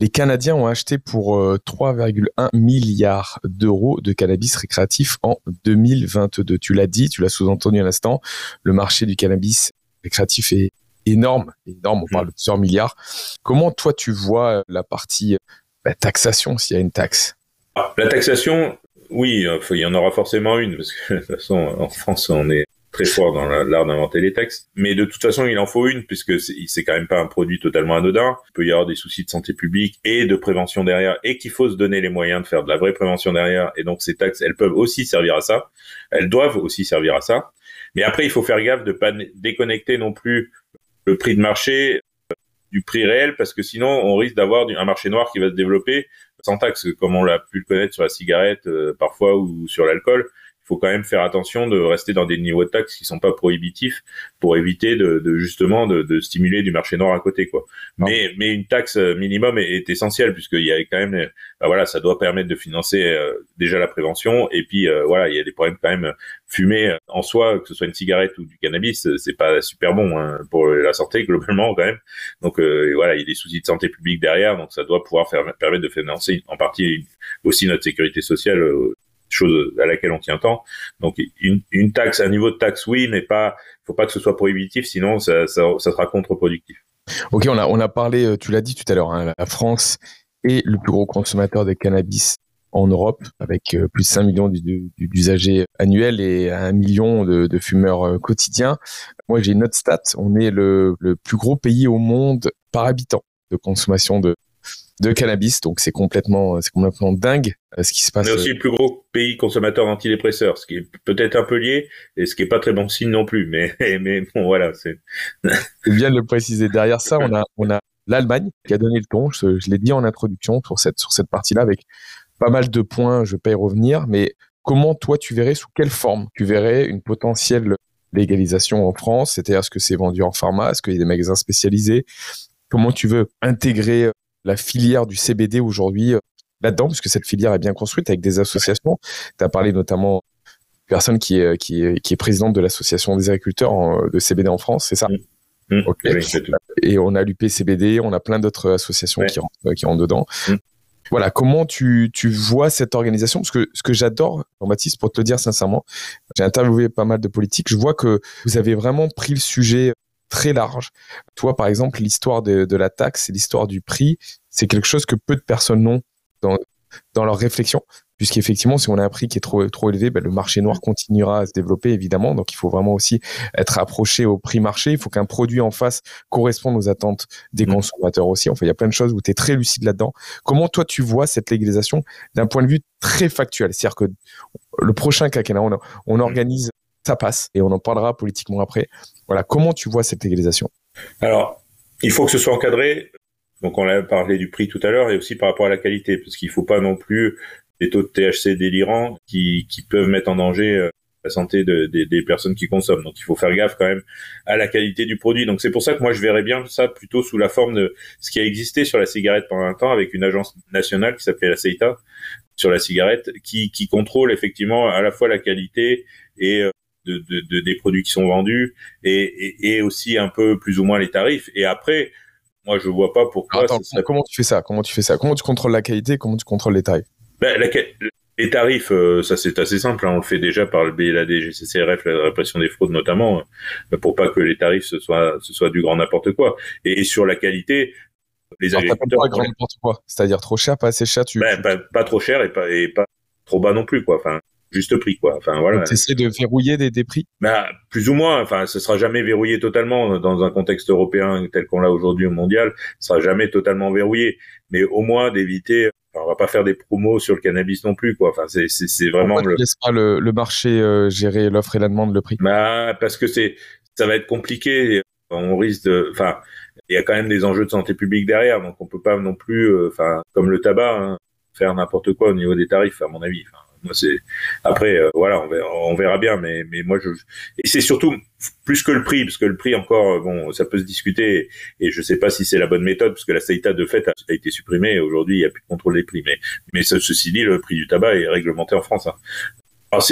Speaker 2: Les Canadiens ont acheté pour 3,1 euh, milliards d'euros de cannabis récréatif en 2022. Tu l'as dit, tu l'as sous-entendu à l'instant, le marché du cannabis récréatif est énorme, énorme, on parle de plusieurs milliards. Comment toi tu vois la partie bah, taxation, s'il y a une taxe?
Speaker 1: Ah, La taxation, oui, il y en aura forcément une, parce que de toute façon, en France, on est très fort dans l'art d'inventer les textes. Mais de toute façon, il en faut une puisque c'est quand même pas un produit totalement anodin. Il peut y avoir des soucis de santé publique et de prévention derrière et qu'il faut se donner les moyens de faire de la vraie prévention derrière. Et donc ces taxes, elles peuvent aussi servir à ça. Elles doivent aussi servir à ça. Mais après, il faut faire gaffe de pas déconnecter non plus le prix de marché euh, du prix réel parce que sinon on risque d'avoir un marché noir qui va se développer sans taxe comme on l'a pu le connaître sur la cigarette euh, parfois ou sur l'alcool faut quand même faire attention de rester dans des niveaux de taxes qui sont pas prohibitifs pour éviter de, de justement de, de, stimuler du marché noir à côté quoi. Mais mais une taxe minimum est, est essentielle puisqu'il y a quand même bah voilà ça doit permettre de financer euh, déjà la prévention et puis euh, voilà il y a des problèmes quand même fumer en soi que ce soit une cigarette ou du cannabis c'est pas super bon hein, pour la santé globalement quand même. Donc euh, voilà il y a des soucis de santé publique derrière donc ça doit pouvoir faire, permettre de financer en partie aussi notre sécurité sociale chose à laquelle on tient tant. Donc une, taxe, un niveau de taxe, oui, mais pas, faut pas que ce soit prohibitif, sinon ça, ça, ça sera contre-productif.
Speaker 2: Ok, on a, on a parlé, euh, tu l'as dit tout à l'heure, hein, la France est le plus gros consommateur de cannabis en Europe, avec euh, plus de 5 millions d'usagers annuels et 1 million de, de fumeurs euh, quotidiens. Moi, j'ai une autre stat, on est le, le plus gros pays au monde par habitant de consommation de, de cannabis. Donc c'est complètement, c'est complètement dingue euh, ce qui se passe.
Speaker 1: On est aussi le plus gros pays consommateur d'antidépresseurs, ce qui est peut-être un peu lié et ce qui est pas très bon signe non plus. Mais mais bon voilà, c'est.
Speaker 2: bien de le préciser. Derrière ça, on a on a l'Allemagne qui a donné le ton. Je, je l'ai dit en introduction sur cette sur cette partie-là avec pas mal de points. Je vais pas y revenir, mais comment toi tu verrais sous quelle forme tu verrais une potentielle légalisation en France? C'est-à-dire est-ce que c'est vendu en pharma? Est-ce qu'il y a des magasins spécialisés? Comment tu veux intégrer la filière du CBD aujourd'hui euh, là-dedans, parce que cette filière est bien construite avec des associations. Tu as parlé notamment personne qui est, qui est, qui est présidente de l'association des agriculteurs de CBD en France, c'est ça?
Speaker 1: Mmh. Mmh.
Speaker 2: Et on a l'UPCBD, on a plein d'autres associations qui, rentrent, qui rentrent dedans. Mmh. Voilà, comment tu, tu vois cette organisation? Parce que ce que j'adore, Jean-Baptiste, pour te le dire sincèrement, j'ai interviewé pas mal de politiques, je vois que vous avez vraiment pris le sujet très large. Toi, par exemple, l'histoire de, de la taxe et l'histoire du prix, c'est quelque chose que peu de personnes n'ont dans, dans leur réflexion puisqu'effectivement, si on a un prix qui est trop, trop élevé, ben, le marché noir continuera à se développer, évidemment. Donc, il faut vraiment aussi être approché au prix marché. Il faut qu'un produit en face corresponde aux attentes des mmh. consommateurs aussi. Enfin, il y a plein de choses où tu es très lucide là-dedans. Comment toi, tu vois cette légalisation d'un point de vue très factuel? C'est-à-dire que le prochain quinquennat, on, on mmh. organise, ça passe, et on en parlera politiquement après. Voilà, comment tu vois cette légalisation
Speaker 1: Alors, il faut que ce soit encadré. Donc on a parlé du prix tout à l'heure et aussi par rapport à la qualité, parce qu'il faut pas non plus des taux de THC délirants qui, peuvent mettre en danger euh, la santé de, des personnes qui consomment. Donc il faut faire gaffe quand même à la qualité du produit. Donc c'est pour ça que moi je verrais bien ça plutôt sous la forme de ce qui a existé sur la cigarette pendant un temps avec une agence nationale qui s'appelait la CETA sur la cigarette qui, qui contrôle effectivement à la fois la qualité et de, de, des produits qui sont vendus et, et, et, aussi un peu plus ou moins les tarifs. Et après, moi je vois pas pourquoi.
Speaker 2: Attends, comment tu fais ça? Comment tu fais ça? Comment tu contrôles la qualité? Comment tu contrôles les tarifs?
Speaker 1: Ben, les tarifs, euh, ça c'est assez simple. Hein. on le fait déjà par le BLAD, GCCRF, la répression des fraudes notamment, euh, pour pas que les tarifs ce soit, ce soit du grand n'importe quoi. Et, sur la qualité, les agriculteurs.
Speaker 2: Pas grand n'importe quoi. C'est-à-dire trop cher, pas assez cher. Tu,
Speaker 1: ben, Pas, trop cher et pas, et pas trop bas non plus, quoi. Enfin, juste prix quoi. Enfin voilà.
Speaker 2: Tu essaies de verrouiller des, des prix?
Speaker 1: Bah, plus ou moins. Enfin, ce sera jamais verrouillé totalement dans un contexte européen tel qu'on l'a aujourd'hui au mondial. Ce sera jamais totalement verrouillé, mais au moins d'éviter. Enfin, on va pas faire des promos sur le cannabis non plus quoi. Enfin, c'est c'est, vraiment.
Speaker 2: le... pas le, le marché euh, gérer l'offre et la demande, le prix?
Speaker 1: Bah parce que c'est ça va être compliqué. On risque de. Enfin, il y a quand même des enjeux de santé publique derrière, donc on peut pas non plus. Euh, enfin, comme le tabac, hein, faire n'importe quoi au niveau des tarifs, à mon avis. Enfin, c'est après, euh, voilà, on verra, on verra, bien, mais mais moi je et c'est surtout plus que le prix, parce que le prix encore, bon, ça peut se discuter et je sais pas si c'est la bonne méthode, parce que la CETA de fait a, été supprimée. Aujourd'hui, il n'y a plus de contrôle des prix, mais mais ceci dit, le prix du tabac est réglementé en France. Hein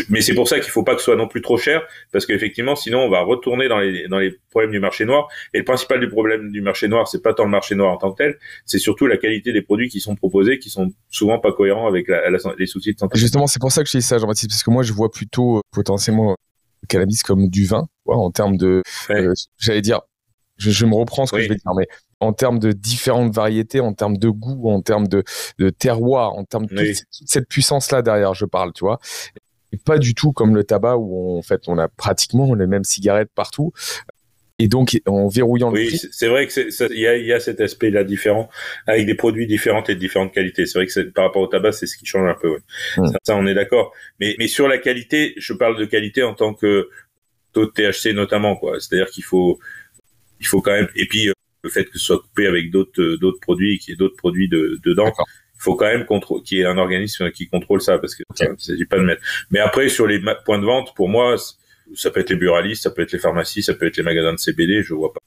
Speaker 1: mais c'est pour ça qu'il faut pas que ce soit non plus trop cher, parce qu'effectivement, sinon on va retourner dans les dans les problèmes du marché noir. Et le principal du problème du marché noir, c'est pas tant le marché noir en tant que tel, c'est surtout la qualité des produits qui sont proposés, qui sont souvent pas cohérents avec la, les soucis de santé.
Speaker 2: Justement, c'est pour ça que je dis ça, Jean-Baptiste, parce que moi je vois plutôt euh, potentiellement le cannabis comme du vin, en termes de, euh, j'allais dire, je, me reprends ce que je vais dire, mais en termes de différentes variétés, en termes de goût, en termes de, de terroir, en termes de toute, cette puissance-là derrière, je parle, tu vois pas du tout comme le tabac où en fait on a pratiquement les mêmes cigarettes partout. Et donc, en verrouillant
Speaker 1: oui,
Speaker 2: le
Speaker 1: c'est vrai que il y a, y a, cet aspect-là différent, avec des produits différents et de différentes qualités. C'est vrai que par rapport au tabac, c'est ce qui change un peu. Mm. Ça, on est d'accord. Mais, mais sur la qualité, je parle de qualité en tant que taux de THC notamment, quoi. C'est-à-dire qu'il faut, il faut quand même. Et puis le fait que ce soit coupé avec d'autres d'autres produits, qu'il y ait d'autres produits de, dedans faut quand même qu'il y ait un organisme qui contrôle ça parce que okay. ça s'agit pas de mettre. Mais après sur les points de vente, pour moi, ça peut être les buralistes, ça peut être les pharmacies, ça peut être les magasins de CBD, je vois pas.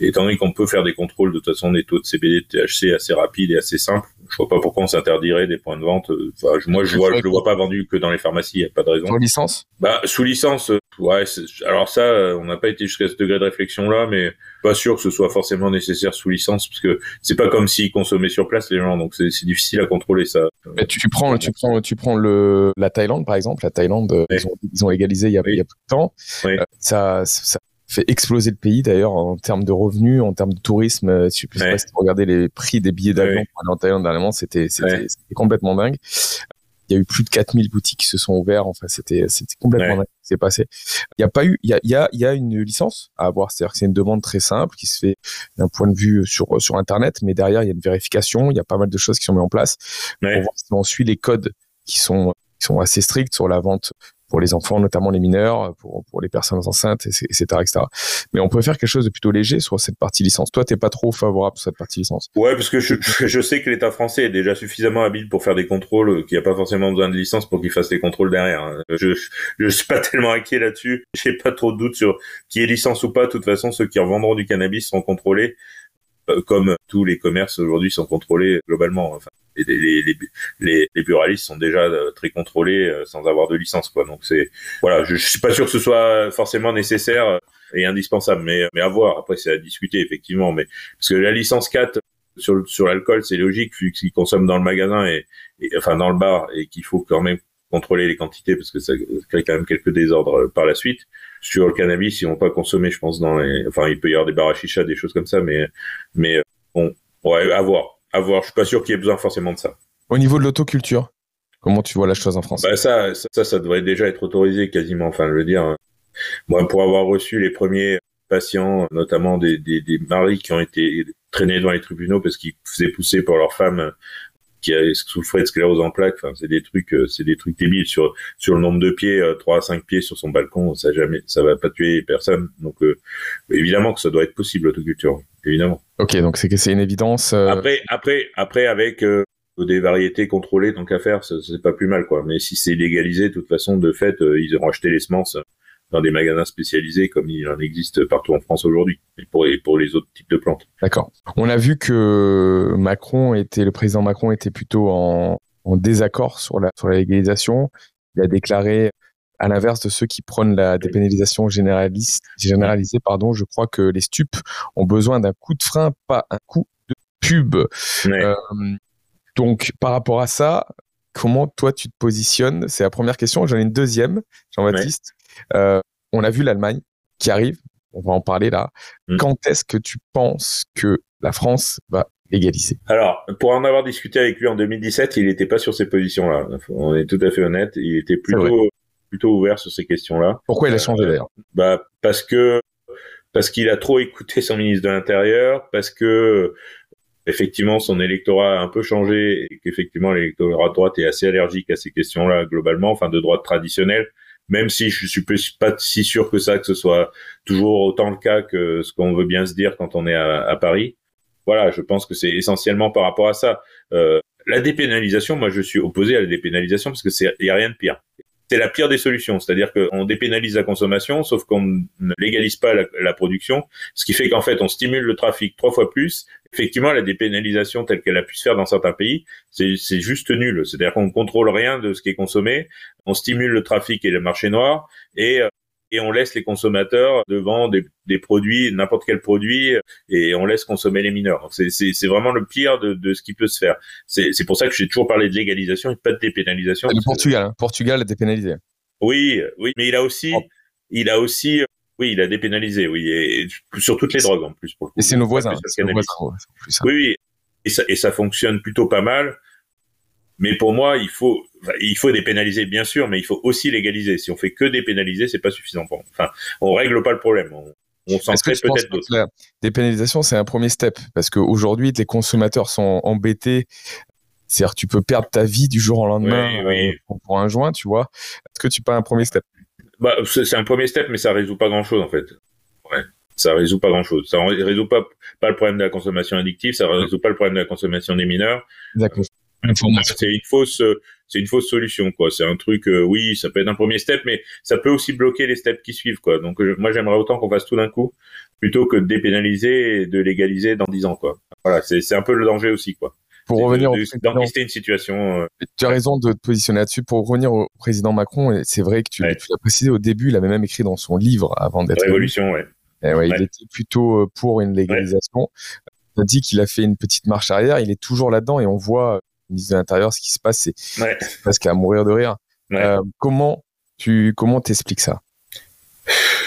Speaker 1: Et étant donné qu'on peut faire des contrôles de toute façon des taux de CBD, de THC assez rapides et assez simples, je vois pas pourquoi on s'interdirait des points de vente. Enfin, moi, je vois, je le vois pas vendu que dans les pharmacies. Il y a pas de raison.
Speaker 2: Sous licence?
Speaker 1: Bah, sous licence. Ouais. Alors ça, on n'a pas été jusqu'à ce degré de réflexion là, mais pas sûr que ce soit forcément nécessaire sous licence, parce que c'est pas comme s'ils consommaient sur place les gens, donc c'est difficile à contrôler ça.
Speaker 2: Mais tu prends, tu prends, tu prends le la Thaïlande par exemple. La Thaïlande, ils, ont, ils, ont, égalisé il y a, il y a peu de temps. Euh, ça, ça fait exploser le pays d'ailleurs en termes de revenus, en termes de tourisme. Euh, je sais pas si regardez les prix des billets d'avion pour aller en Thaïlande dernièrement, c'était c'était complètement dingue. Il y a eu plus de 4000 boutiques qui se sont ouvertes. Enfin, c'était c'était complètement dingue ce qui s'est passé. Il y a pas eu, il y a il y a, il y a une licence à avoir. C'est-à-dire que c'est une demande très simple qui se fait d'un point de vue sur sur internet, mais derrière il y a une vérification. Il y a pas mal de choses qui sont mises en place. On, on suit les codes qui sont qui sont assez stricts sur la vente pour les enfants, notamment les mineurs, pour, pour les personnes enceintes, etc., etc. Mais on peut faire quelque chose de plutôt léger sur cette partie licence. Toi, t'es pas trop favorable sur cette partie licence
Speaker 1: Ouais, parce que je, je sais que l'État français est déjà suffisamment habile pour faire des contrôles, euh, qu'il n'y a pas forcément besoin de licence pour qu'il fasse les contrôles derrière. Hein. Je, je suis pas tellement inquiet là-dessus. J'ai pas trop de doute sur qui est licence ou pas. De toute façon, ceux qui en vendront du cannabis seront contrôlés, euh, comme tous les commerces aujourd'hui sont contrôlés globalement. Les, les, les, pluralistes sont déjà très contrôlés sans avoir de licence quoi. Donc c'est voilà je, je suis pas sûr que ce soit forcément nécessaire et indispensable mais mais à voir. Après c'est à discuter effectivement mais parce que la licence 4 sur sur l'alcool c'est logique vu qu'ils consomment dans le magasin et, enfin dans le bar et qu'il faut quand même contrôler les quantités parce que ça crée quand même quelques désordres par la suite. Sur le cannabis, ils vont pas consommer, je pense, dans les, enfin, il peut y avoir des bars à chicha, des choses comme ça, mais, mais bon, ouais, à voir, à voir. Je suis pas sûr qu'il y ait besoin forcément de ça.
Speaker 2: Au niveau de l'autoculture, comment tu vois la chose en France?
Speaker 1: Bah ça, ça, ça, devrait déjà être autorisé quasiment. Enfin, je veux dire, moi, pour avoir reçu les premiers patients, notamment des, des, des maris qui ont été traînés dans les tribunaux parce qu'ils faisaient pousser pour leurs femmes qui souffrait de sclérose en plaques. Enfin, c'est des trucs, euh, c'est des trucs débiles sur sur le nombre de pieds, 3 euh, à 5 pieds sur son balcon, ça jamais, ça va pas tuer personne. Donc euh, évidemment que ça doit être possible l'autoculture, évidemment.
Speaker 2: Ok, donc c'est que c'est une évidence.
Speaker 1: Après, après, après avec des variétés contrôlées tant qu'à faire, c'est pas plus mal quoi. Mais si c'est légalisé, de toute façon, de fait, ils auront acheté les semences dans des magasins spécialisés comme il en existe partout en France aujourd'hui, et pour, pour les autres types de plantes.
Speaker 2: D'accord. On a vu que Macron était, le président Macron était plutôt en, en désaccord sur la, sur la légalisation. Il a déclaré, à l'inverse de ceux qui prônent la dépénalisation généraliste, généralisée, pardon, je crois que les stupes ont besoin d'un coup de frein, pas un coup de pub. Euh, donc, par rapport à ça, comment toi tu te positionnes? C'est la première question. J'en ai une deuxième, Jean-Baptiste. Euh, on a vu l'Allemagne qui arrive, on va en parler là. Mm. Quand est-ce que tu penses que la France va légaliser
Speaker 1: Alors, pour en avoir discuté avec lui en 2017, il n'était pas sur ces positions-là. On est tout à fait honnête. Il était plutôt plutôt ouvert sur ces questions-là.
Speaker 2: Pourquoi il a changé d'ailleurs?
Speaker 1: Bah parce que parce qu'il a trop écouté son ministre de l'Intérieur, parce que effectivement son électorat a un peu changé et qu'effectivement l'électorat de droite est assez allergique à ces questions-là globalement, enfin de droite traditionnelle même si je suis pas si sûr que ça, que ce soit toujours autant le cas que ce qu'on veut bien se dire quand on est à, Paris. Voilà, je pense que c'est essentiellement par rapport à ça. Euh, la dépénalisation, moi je suis opposé à la dépénalisation parce que c'est y a rien de pire c'est la pire des solutions. C'est-à-dire qu'on dépénalise la consommation, sauf qu'on ne légalise pas la, production, ce qui fait qu'en fait, on stimule le trafic trois fois plus. Effectivement, la dépénalisation telle qu'elle a pu se faire dans certains pays, c'est juste nul. C'est-à-dire qu'on contrôle rien de ce qui est consommé, on stimule le trafic et le marché noir, et euh, et on laisse les consommateurs devant des, des produits, n'importe quel produit, et on laisse consommer les mineurs. C'est vraiment le pire de, de, ce qui peut se faire. C'est pour ça que j'ai toujours parlé de légalisation et pas de dépénalisation.
Speaker 2: Le Portugal, hein. Portugal a dépénalisé.
Speaker 1: Oui, oui, mais il a aussi, oh. il a aussi, oui, il a dépénalisé, oui, et sur toutes les drogues en plus.
Speaker 2: Et c'est nos voisins. Nos
Speaker 1: voisins hein. Oui, oui, et ça, et ça fonctionne plutôt pas mal. Mais pour moi, il faut, il faut dépénaliser bien sûr, mais il faut aussi légaliser. Si on fait que dépénaliser, c'est pas suffisant. Pour, enfin, on règle pas le problème. On, on s'en peut-être d'autres. La
Speaker 2: dépénalisation, c'est un premier step? Parce qu'aujourd'hui, les consommateurs sont embêtés. C'est-à-dire, tu peux perdre ta vie du jour au lendemain euh, pour un joint, tu vois. Est-ce que tu pas un premier step?
Speaker 1: Bah, c'est un premier step, mais ça résout pas grand-chose en fait. Ouais ça résout pas grand chose. Ça résout pas, pas le problème de la consommation addictive, ça résout pas le problème de la consommation des mineurs.
Speaker 2: D'accord.
Speaker 1: C'est une fausse, c'est une fausse solution, quoi. C'est un truc, euh, oui, ça peut être un premier step, mais ça peut aussi bloquer les steps qui suivent, quoi. Donc, moi, j'aimerais autant qu'on fasse tout d'un coup, plutôt que de dépénaliser et de légaliser dans dix ans, quoi. Voilà, c'est un peu le danger aussi, quoi.
Speaker 2: Pour revenir
Speaker 1: au d'enquister une situation. Euh,
Speaker 2: tu as raison de te positionner là-dessus. Pour revenir au président Macron, c'est vrai que tu, l'as précisé au début, il a même écrit dans son livre avant d'être.
Speaker 1: Révolution, ouais.
Speaker 2: Et ouais, Il était plutôt euh, pour une légalisation. Il a dit qu'il a fait une petite marche arrière. Il est toujours là-dedans et on voit ministre de l'Intérieur, ce qui se passe, c'est ouais. presque à mourir de rire. Euh, comment tu comment t'expliques ça?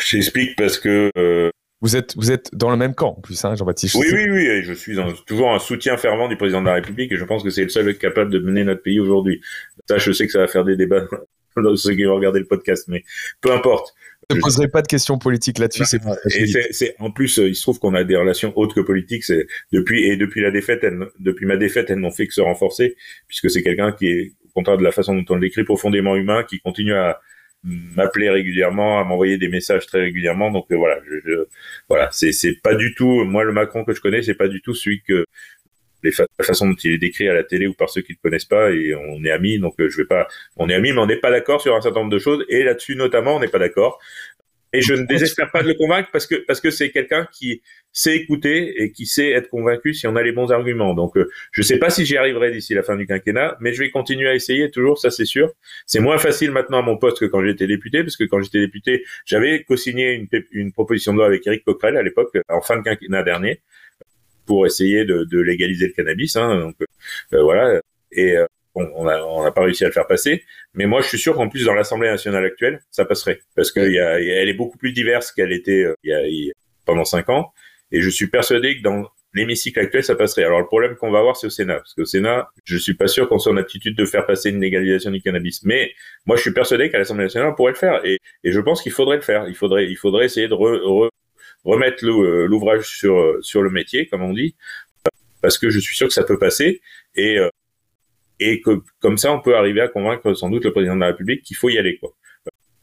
Speaker 1: J'explique parce que euh,
Speaker 2: vous êtes vous êtes dans le même camp en plus, hein, Jean-Baptiste.
Speaker 1: Oui, oui, oui, je suis toujours un soutien fervent du président de la République et je pense que c'est le seul capable de mener notre pays aujourd'hui. Ça, je sais que ça va faire des débats dans ceux qui vont regarder le podcast, mais peu importe.
Speaker 2: Je ne poserai pas de questions politiques là-dessus. C'est
Speaker 1: et c'est en plus, euh, il se trouve qu'on a des relations autres que politiques. C'est depuis et depuis la défaite, depuis ma défaite, elles n'ont fait que se renforcer, puisque c'est quelqu'un qui est, au contraire de la façon dont on l'écrit, profondément humain, qui continue à m'appeler régulièrement, à m'envoyer des messages très régulièrement. Donc euh, voilà, je, voilà, c'est c'est pas du tout moi le Macron que je connais, c'est pas du tout celui que la façon dont il est décrit à la télé ou par ceux qui ne connaissent pas et on est amis donc euh, je vais pas on est amis mais on n'est pas d'accord sur un certain nombre de choses et là-dessus notamment on n'est pas d'accord et je ne désespère pas de le convaincre parce que parce que c'est quelqu'un qui sait écouter et qui sait être convaincu si on a les bons arguments. Donc, euh, je ne sais pas si j'y arriverai d'ici la fin du quinquennat, mais je vais continuer à essayer toujours, ça c'est sûr. C'est moins facile maintenant à mon poste que quand j'étais député, parce que quand j'étais député, j'avais co-signé une, une proposition de loi avec Eric Coquerel à l'époque, en fin de quinquennat dernier, pour essayer de, de légaliser le cannabis. Hein, donc, euh, voilà. Et euh, on n'a on pas réussi à le faire passer. Mais moi, je suis sûr qu'en plus, dans l'Assemblée nationale actuelle, ça passerait. Parce qu'elle est beaucoup plus diverse qu'elle était il y a, pendant cinq ans. Et je suis persuadé que dans l'hémicycle actuel, ça passerait. Alors le problème qu'on va avoir, c'est au Sénat, parce qu'au Sénat, je suis pas sûr qu'on soit en aptitude de faire passer une légalisation du cannabis. Mais moi, je suis persuadé qu'à l'Assemblée nationale, on pourrait le faire, et, et, je pense qu'il faudrait le faire. Il faudrait, il faudrait essayer de remettre euh, l'ouvrage sur euh, sur le métier, comme on dit, parce que je suis sûr que ça peut passer, et euh, et que comme ça, on peut arriver à convaincre sans doute le président de la République qu'il faut y aller, quoi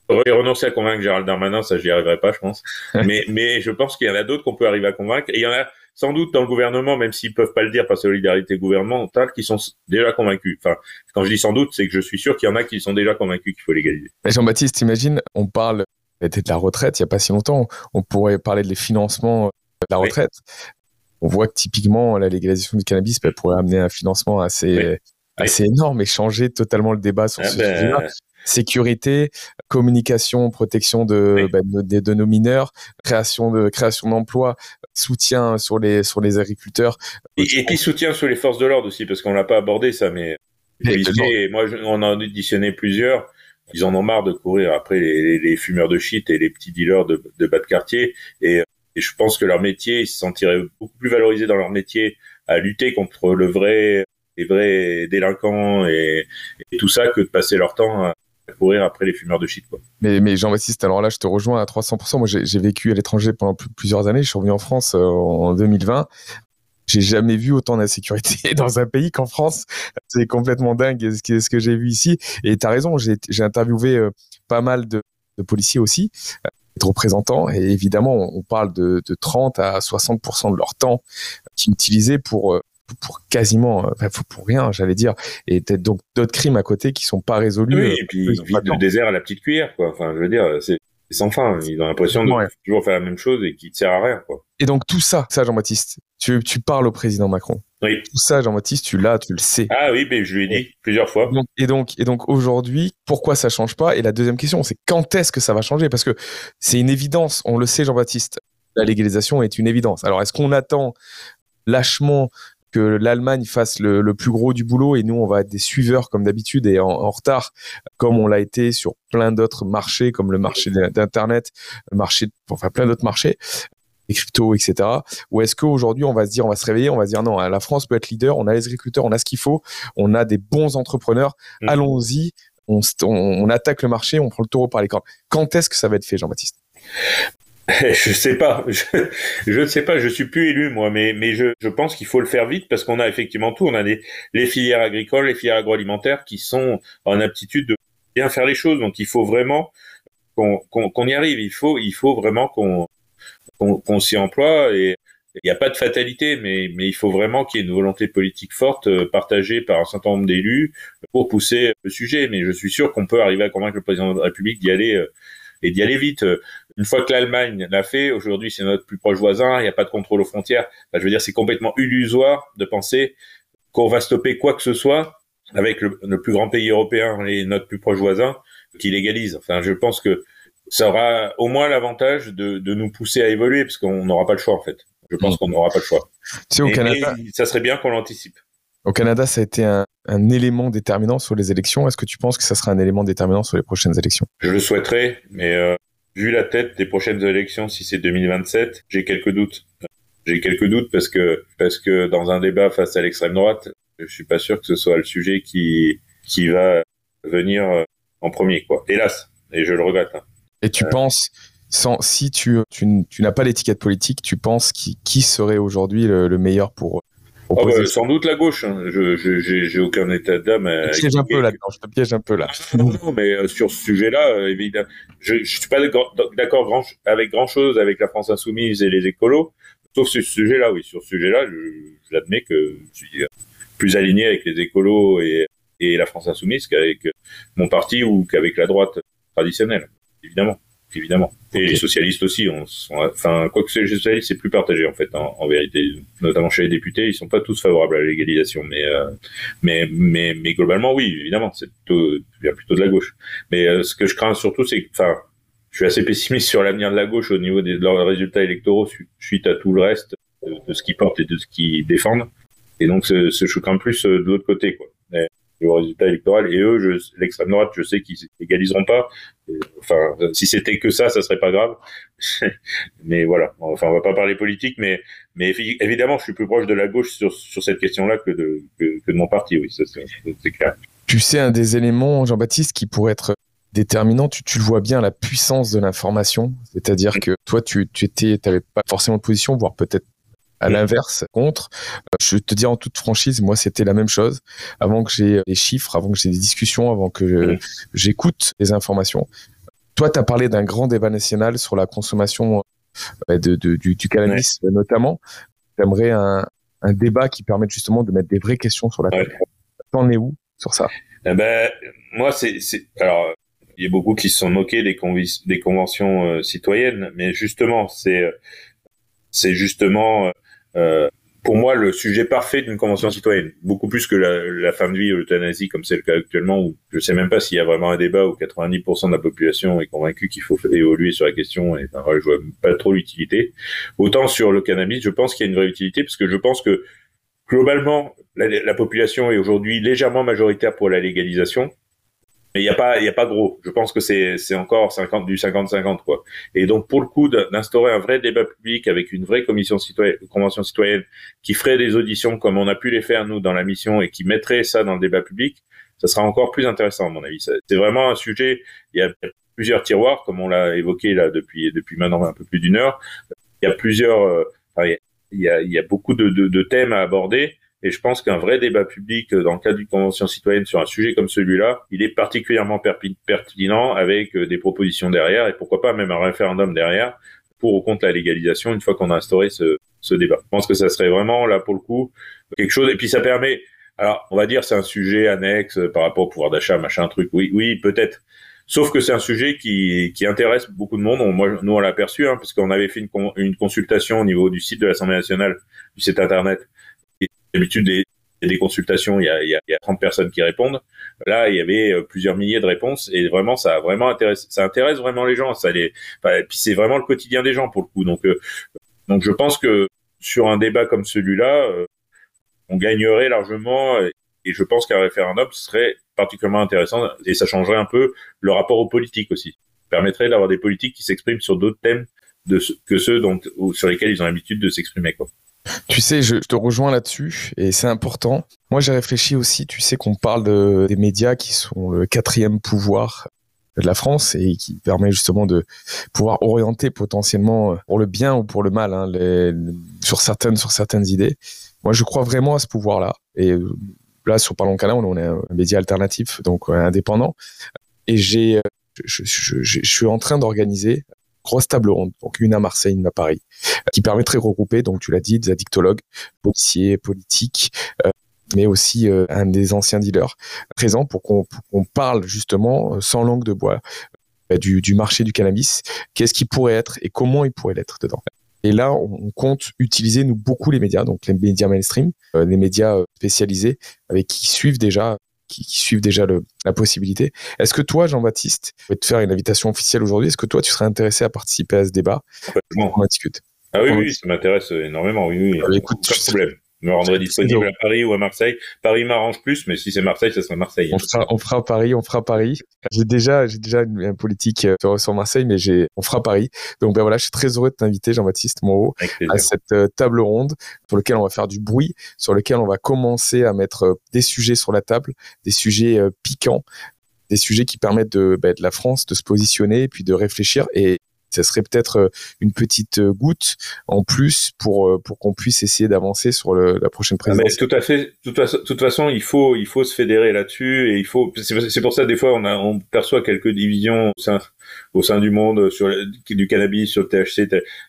Speaker 1: renoncer à convaincre Gérald Darmanin, ça j'y arriverai pas, je pense. mais mais je pense qu'il y en a d'autres qu'on peut arriver à convaincre. Et il y en a sans doute dans le gouvernement, même s'ils peuvent pas le dire par solidarité gouvernementale, qui sont déjà convaincus. Enfin, quand je dis sans doute, c'est que je suis sûr qu'il y en a qui sont déjà convaincus qu'il faut légaliser.
Speaker 2: Jean-Baptiste, imagine, on parle de la retraite il y a pas si longtemps. On pourrait parler des financements de la retraite. On voit que typiquement la légalisation du cannabis bah, pourrait amener un financement assez assez énorme et changer totalement le débat sur ah ce ben, sujet-là sécurité, communication, protection de, bah, de, de, nos mineurs, création de création d'emplois, soutien sur les sur les agriculteurs.
Speaker 1: Et, puis soutien sur les forces de l'ordre aussi, parce qu'on l'a pas abordé ça, mais policiers, moi on en a auditionné plusieurs. Ils en ont marre de courir après les, les, fumeurs de shit et les petits dealers de, de bas de quartier. Et, et je pense que leur métier, ils se sentiraient beaucoup plus valorisés dans leur métier à lutter contre le vrai les vrais délinquants et, et, tout ça que de passer leur temps à, courir après les fumeurs de shit. Quoi.
Speaker 2: Mais, mais Jean-Baptiste, alors là, je te rejoins à 300%. Moi, j'ai vécu à l'étranger pendant plusieurs années. Je suis revenu en France euh, en 2020. J'ai jamais vu autant d'insécurité dans un pays qu'en France. C'est complètement dingue ce que, j'ai vu ici. Et tu as raison, j'ai interviewé euh, pas mal de, de policiers aussi, euh, de représentants. Et évidemment, on parle de, de 30 à 60% de leur temps qu'ils utilisaient pour pour quasiment, pour rien, j'allais dire, et peut-être donc d'autres crimes à côté qui sont pas résolus.
Speaker 1: Oui, et puis ils vivent désert à la petite cuillère, quoi. Enfin, je veux dire, c'est sans fin. Ils ont l'impression de toujours faire la même chose et qui ne sert à rien, quoi.
Speaker 2: Et donc tout ça, ça, Jean-Baptiste, tu, tu parles au président Macron.
Speaker 1: Oui.
Speaker 2: Tout ça, Jean-Baptiste, tu l'as, tu le sais.
Speaker 1: Ah oui, mais je lui ai dit plusieurs fois.
Speaker 2: et donc, et donc aujourd'hui, pourquoi ça change pas? Et la deuxième question, c'est quand est-ce que ça va changer? Parce que c'est une évidence, on le sait, Jean-Baptiste. La légalisation est une évidence. Alors, est-ce qu'on attend lâchement que l'Allemagne fasse le, plus gros du boulot et nous on va être des suiveurs comme d'habitude et en, retard comme on l'a été sur plein d'autres marchés comme le marché d'internet, le marché enfin plein d'autres marchés les cryptos, etc. Ou est-ce qu'aujourd'hui, on va se dire, on va se réveiller, on va se dire non, la France peut être leader, on a les agriculteurs, on a ce qu'il faut, on a des bons entrepreneurs, mmh. allons-y, on, on, attaque le marché, on prend le taureau par les cornes. Quand est-ce que ça va être fait, Jean-Baptiste?
Speaker 1: je sais pas, je, ne sais pas, je suis plus élu moi, mais mais je, je pense qu'il faut le faire vite parce qu'on a effectivement tout, on a des, les filières agricoles, les filières agroalimentaires qui sont en aptitude de bien faire les choses, donc il faut vraiment qu'on y arrive, il faut il faut vraiment qu'on qu'on s'y emploie et il n'y a pas de fatalité, mais, mais il faut vraiment qu'il y ait une volonté politique forte euh, partagée par un certain nombre d'élus pour pousser le sujet. Mais je suis sûr qu'on peut arriver à convaincre le président de la République d'y aller euh, et d'y aller vite. Une fois que l'Allemagne l'a fait, aujourd'hui c'est notre plus proche voisin, il n'y a pas de contrôle aux frontières. je veux dire, c'est complètement illusoire de penser qu'on va stopper quoi que ce soit avec le, plus grand pays européen et notre plus proche voisin qui légalise. Enfin, je pense que ça aura au moins l'avantage de, de nous pousser à évoluer parce qu'on n'aura pas le choix en fait. Je pense mmh. qu'on n'aura pas le choix.
Speaker 2: Canada,
Speaker 1: ça serait bien qu'on l'anticipe.
Speaker 2: Au Canada, ça a été un, un, élément déterminant sur les élections. Est-ce que tu penses que ça sera un élément déterminant sur les prochaines élections?
Speaker 1: Je le souhaiterais, mais euh, vu la tête des prochaines élections, si c'est 2027, j'ai quelques doutes. J'ai quelques doutes parce que parce que dans un débat face à l'extrême droite, je suis pas sûr que ce soit le sujet qui qui va venir euh, en premier, quoi. Hélas, et je le regrette. Hein.
Speaker 2: Et tu euh, penses, sans, si tu, tu, tu n'as pas l'étiquette politique, tu penses qui, qui serait aujourd'hui le, le, meilleur pour
Speaker 1: Oh bah, sans doute la gauche. Hein. Je j'ai aucun état d'âme.
Speaker 2: Je piège un peu là. Je te piège un peu là.
Speaker 1: non, mais euh, sur ce sujet-là, euh, évidemment, je, je suis pas d'accord grand, avec grand chose avec la France insoumise et les écolos. Sauf sur ce sujet-là, oui. Sur ce sujet-là, je, l'admets que je suis euh, plus aligné avec les écolos et, et la France insoumise qu'avec mon parti ou qu'avec la droite traditionnelle, évidemment. Évidemment. Et les socialistes aussi, on, enfin, quoi que les socialistes, c'est plus partagé en fait, en, vérité, notamment chez les députés, ils sont pas tous favorables à la légalisation, mais euh, mais mais mais globalement, oui, évidemment, c'est plutôt plutôt de la gauche. Mais euh, ce que je crains surtout, c'est, enfin, je suis assez pessimiste sur l'avenir de la gauche au niveau des, de leurs résultats électoraux suite à tout le reste de, ce qu'ils portent et de ce qu'ils défendent. Et donc, ce, ce je crains plus euh, de l'autre côté, quoi au résultat électoral. Et eux, l'extrême droite, je sais qu'ils égaliseront pas. Enfin, si c'était que ça, ça serait pas grave. mais voilà. Enfin, on va pas parler politique, mais mais évidemment, je suis plus proche de la gauche sur sur cette question-là que de que, de mon parti. Oui, c'est clair.
Speaker 2: Tu sais, un des éléments, Jean-Baptiste, qui pourrait être déterminant, tu, tu le vois bien, la puissance de l'information. C'est-à-dire que toi, tu, tu étais, pas forcément de position, voire peut-être à l'inverse, contre, euh, je te dis en toute franchise, moi c'était la même chose. Avant que j'ai les chiffres, avant que j'ai des discussions, avant que j'écoute les informations. Toi, tu as parlé d'un grand débat national sur la consommation euh, de, du, cannabis notamment. J'aimerais un, un débat qui permette justement de mettre des vraies questions sur la table. T'en es où sur ça?
Speaker 1: Eh ben, moi, c'est, alors, il y a beaucoup qui se sont moqués des, des conventions euh, citoyennes, mais justement, c'est, c'est justement euh, pour moi le sujet parfait d'une convention citoyenne, beaucoup plus que la, la fin de vie ou l'euthanasie comme c'est le cas actuellement où je sais même pas s'il y a vraiment un débat où 90% de la population est convaincue qu'il faut évoluer sur la question et enfin, je vois pas trop l'utilité. Autant sur le cannabis, je pense qu'il y a une vraie utilité parce que je pense que globalement la, la population est aujourd'hui légèrement majoritaire pour la légalisation mais il y a pas il y a pas gros. Je pense que c'est c'est encore 50 du 50 50 quoi. Et donc pour le coup d'instaurer un vrai débat public avec une vraie commission citoyenne convention citoyenne qui ferait des auditions comme on a pu les faire nous dans la mission et qui mettrait ça dans le débat public ça sera encore plus intéressant à mon avis. C'est vraiment un sujet il y a plusieurs tiroirs comme on l'a évoqué là depuis depuis maintenant un peu plus d'une heure. Il y a plusieurs euh, il y a il y a beaucoup de, de, de thèmes à aborder et je pense qu'un vrai débat public euh, dans le cadre d'une convention citoyenne sur un sujet comme celui-là, il est particulièrement pertinent avec euh, des propositions derrière et pourquoi pas même un référendum derrière pour ou contre la légalisation une fois qu'on a instauré ce, ce débat. Je pense que ça serait vraiment là pour le coup quelque chose. Et puis ça permet, alors on va dire c'est un sujet annexe par rapport au pouvoir d'achat, machin truc. Oui, oui, peut-être. Sauf que c'est un sujet qui, qui intéresse beaucoup de monde. moi, nous, on l'a perçu, hein, parce qu'on avait fait une, une consultation au niveau du site de l'Assemblée nationale, du site internet, D'habitude, des, des consultations, il y, a, il, y a, 30 personnes qui répondent. Là, il y avait euh, plusieurs milliers de réponses et vraiment, ça a vraiment intéresse, ça intéresse vraiment les gens. Ça les, et puis c'est vraiment le quotidien des gens pour le coup. Donc, euh, donc je pense que sur un débat comme celui-là, euh, on gagnerait largement et je pense qu'un référendum serait particulièrement intéressant et ça changerait un peu le rapport aux politiques aussi. Permettrait d'avoir des politiques qui s'expriment sur d'autres thèmes de que ceux dont, sur lesquels ils ont l'habitude de s'exprimer.
Speaker 2: Tu sais, je, te rejoins là-dessus et c'est important. Moi, j'ai réfléchi aussi, tu sais, qu'on parle de, des médias qui sont le quatrième pouvoir de la France et qui permet justement de pouvoir orienter potentiellement pour le bien ou pour le mal hein, sur certaines sur certaines idées. Moi, je crois vraiment à ce pouvoir-là. Et euh, là, sur Parlons on est un média alternatif, donc euh, indépendant. Et j'ai, je, je, suis en train d'organiser grosse table ronde, donc une à Marseille, une à Paris, qui permettrait de regrouper, donc tu l'as dit, des addictologues, policiers, politiques, euh, mais aussi euh, un des anciens dealers présents pour qu'on parle justement euh, sans langue de bois du, du marché du cannabis, qu'est-ce qui pourrait être et comment il pourrait l'être dedans? Et là, on compte utiliser nous beaucoup les médias, donc les médias mainstream, les médias spécialisés, avec qui suivent déjà qui, suivent déjà le, la possibilité. Est-ce que toi, Jean-Baptiste, je vais te faire une invitation officielle aujourd'hui, est-ce que toi, tu serais intéressé à participer à ce débat?
Speaker 1: On en discute. Ah oui, oui, ça m'intéresse énormément, oui, oui. Ah, écoute, pas de problème me rendrai disponible à Paris ou à Marseille. Paris m'arrange plus, mais si c'est Marseille, ça sera Marseille.
Speaker 2: On fera, on fera Paris, on fera Paris. J'ai déjà, j'ai déjà une, politique euh, sur Marseille, mais j'ai, on fera Paris. Donc ben voilà, je suis très heureux de t'inviter, Jean-Baptiste Moreau, à cette euh, table ronde sur laquelle on va faire du bruit, sur lequel on va commencer à mettre euh, des sujets sur la table, des sujets piquants, des sujets qui permettent de, ben, de la France de se positionner, puis de réfléchir et ça serait peut-être euh, une petite euh, goutte en plus pour euh, pour qu'on puisse essayer d'avancer sur le, la prochaine ah, présidence.
Speaker 1: tout à fait. De toute façon, toute façon, il faut il faut se fédérer là-dessus et il faut. C'est pour ça des fois on a on perçoit quelques divisions au sein du monde sur du cannabis, sur le THC.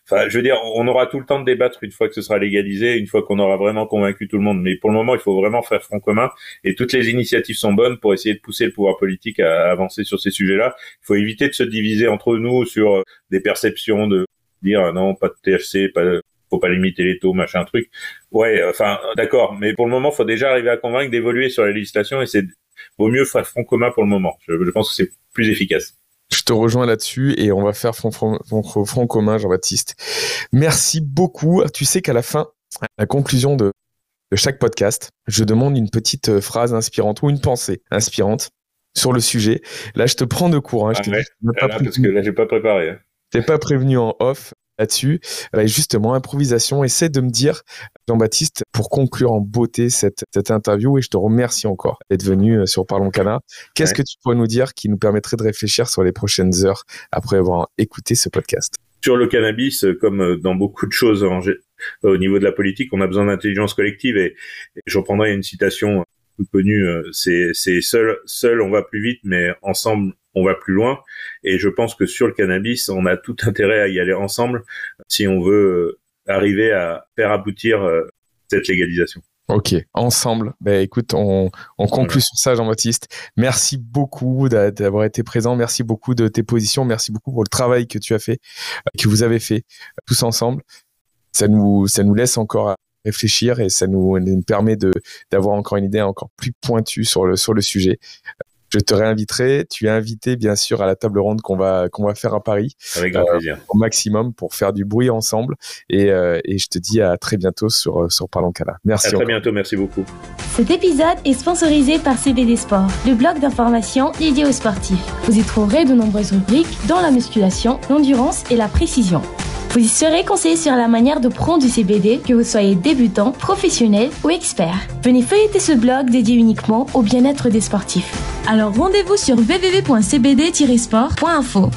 Speaker 1: Enfin, je veux dire, on aura tout le temps de débattre une fois que ce sera légalisé, une fois qu'on aura vraiment convaincu tout le monde. Mais pour le moment, il faut vraiment faire front commun et toutes les initiatives sont bonnes pour essayer de pousser le pouvoir politique à avancer sur ces sujets-là. Il faut éviter de se diviser entre nous sur des perceptions de dire ah non, pas de THC, pas faut pas limiter les taux, machin truc. Ouais, enfin d'accord, mais pour le moment, faut déjà arriver à convaincre d'évoluer sur la législation et c'est vaut mieux faire front commun pour le moment. Je, pense que c'est plus efficace.
Speaker 2: Je te rejoins là-dessus et on va faire front, front, commun, Jean-Baptiste. Merci beaucoup. Tu sais qu'à la fin, à la conclusion de, chaque podcast, je demande une petite euh, phrase inspirante ou une pensée inspirante sur le sujet. Là, je te prends de cours. Hein.
Speaker 1: Je ah parce que là, j'ai pas préparé. Hein.
Speaker 2: T'es pas prévenu en off là-dessus. Euh, justement, improvisation. Essaie de me dire, Jean-Baptiste, pour conclure en beauté cette, cette interview, et je te remercie encore d'être venu euh, sur Parlons Cana. Qu'est-ce que tu pourrais nous dire qui nous permettrait de réfléchir sur les prochaines heures après avoir écouté ce podcast?
Speaker 1: Sur le cannabis, euh, comme dans beaucoup de choses au niveau de la politique, on a besoin d'intelligence collective et, et je reprendrai une citation connue, c'est seul, seul on va plus vite, mais ensemble on va plus loin. Et je pense que sur le cannabis, on a tout intérêt à y aller ensemble si on veut euh, arriver à faire aboutir euh, cette légalisation.
Speaker 2: Ok, ensemble. Ben écoute, on, on conclut sur ça, Jean-Baptiste. Merci beaucoup d'avoir été présent. Merci beaucoup de tes positions. Merci beaucoup pour le travail que tu as fait, euh, que vous avez fait tous ensemble. Ça nous, ça nous laisse encore réfléchir et ça nous, nous permet de d'avoir encore une idée encore plus pointue sur le sur le sujet je te réinviterai. Tu es invité, bien sûr, à la table ronde qu'on va, qu'on va faire à Paris.
Speaker 1: Avec grand euh, plaisir.
Speaker 2: Au maximum pour faire du bruit ensemble. Et, euh, et je te dis à très bientôt sur, sur Parlons Cala. Merci.
Speaker 1: À très bientôt. Merci beaucoup.
Speaker 3: Cet épisode est sponsorisé par CBD Sport, le blog d'information dédié aux sportifs. Vous y trouverez de nombreuses rubriques dans la musculation, l'endurance et la précision. Vous y serez conseillé sur la manière de prendre du CBD, que vous soyez débutant, professionnel ou expert. Venez feuilleter ce blog dédié uniquement au bien-être des sportifs. Alors rendez-vous sur www.cbd-sport.info.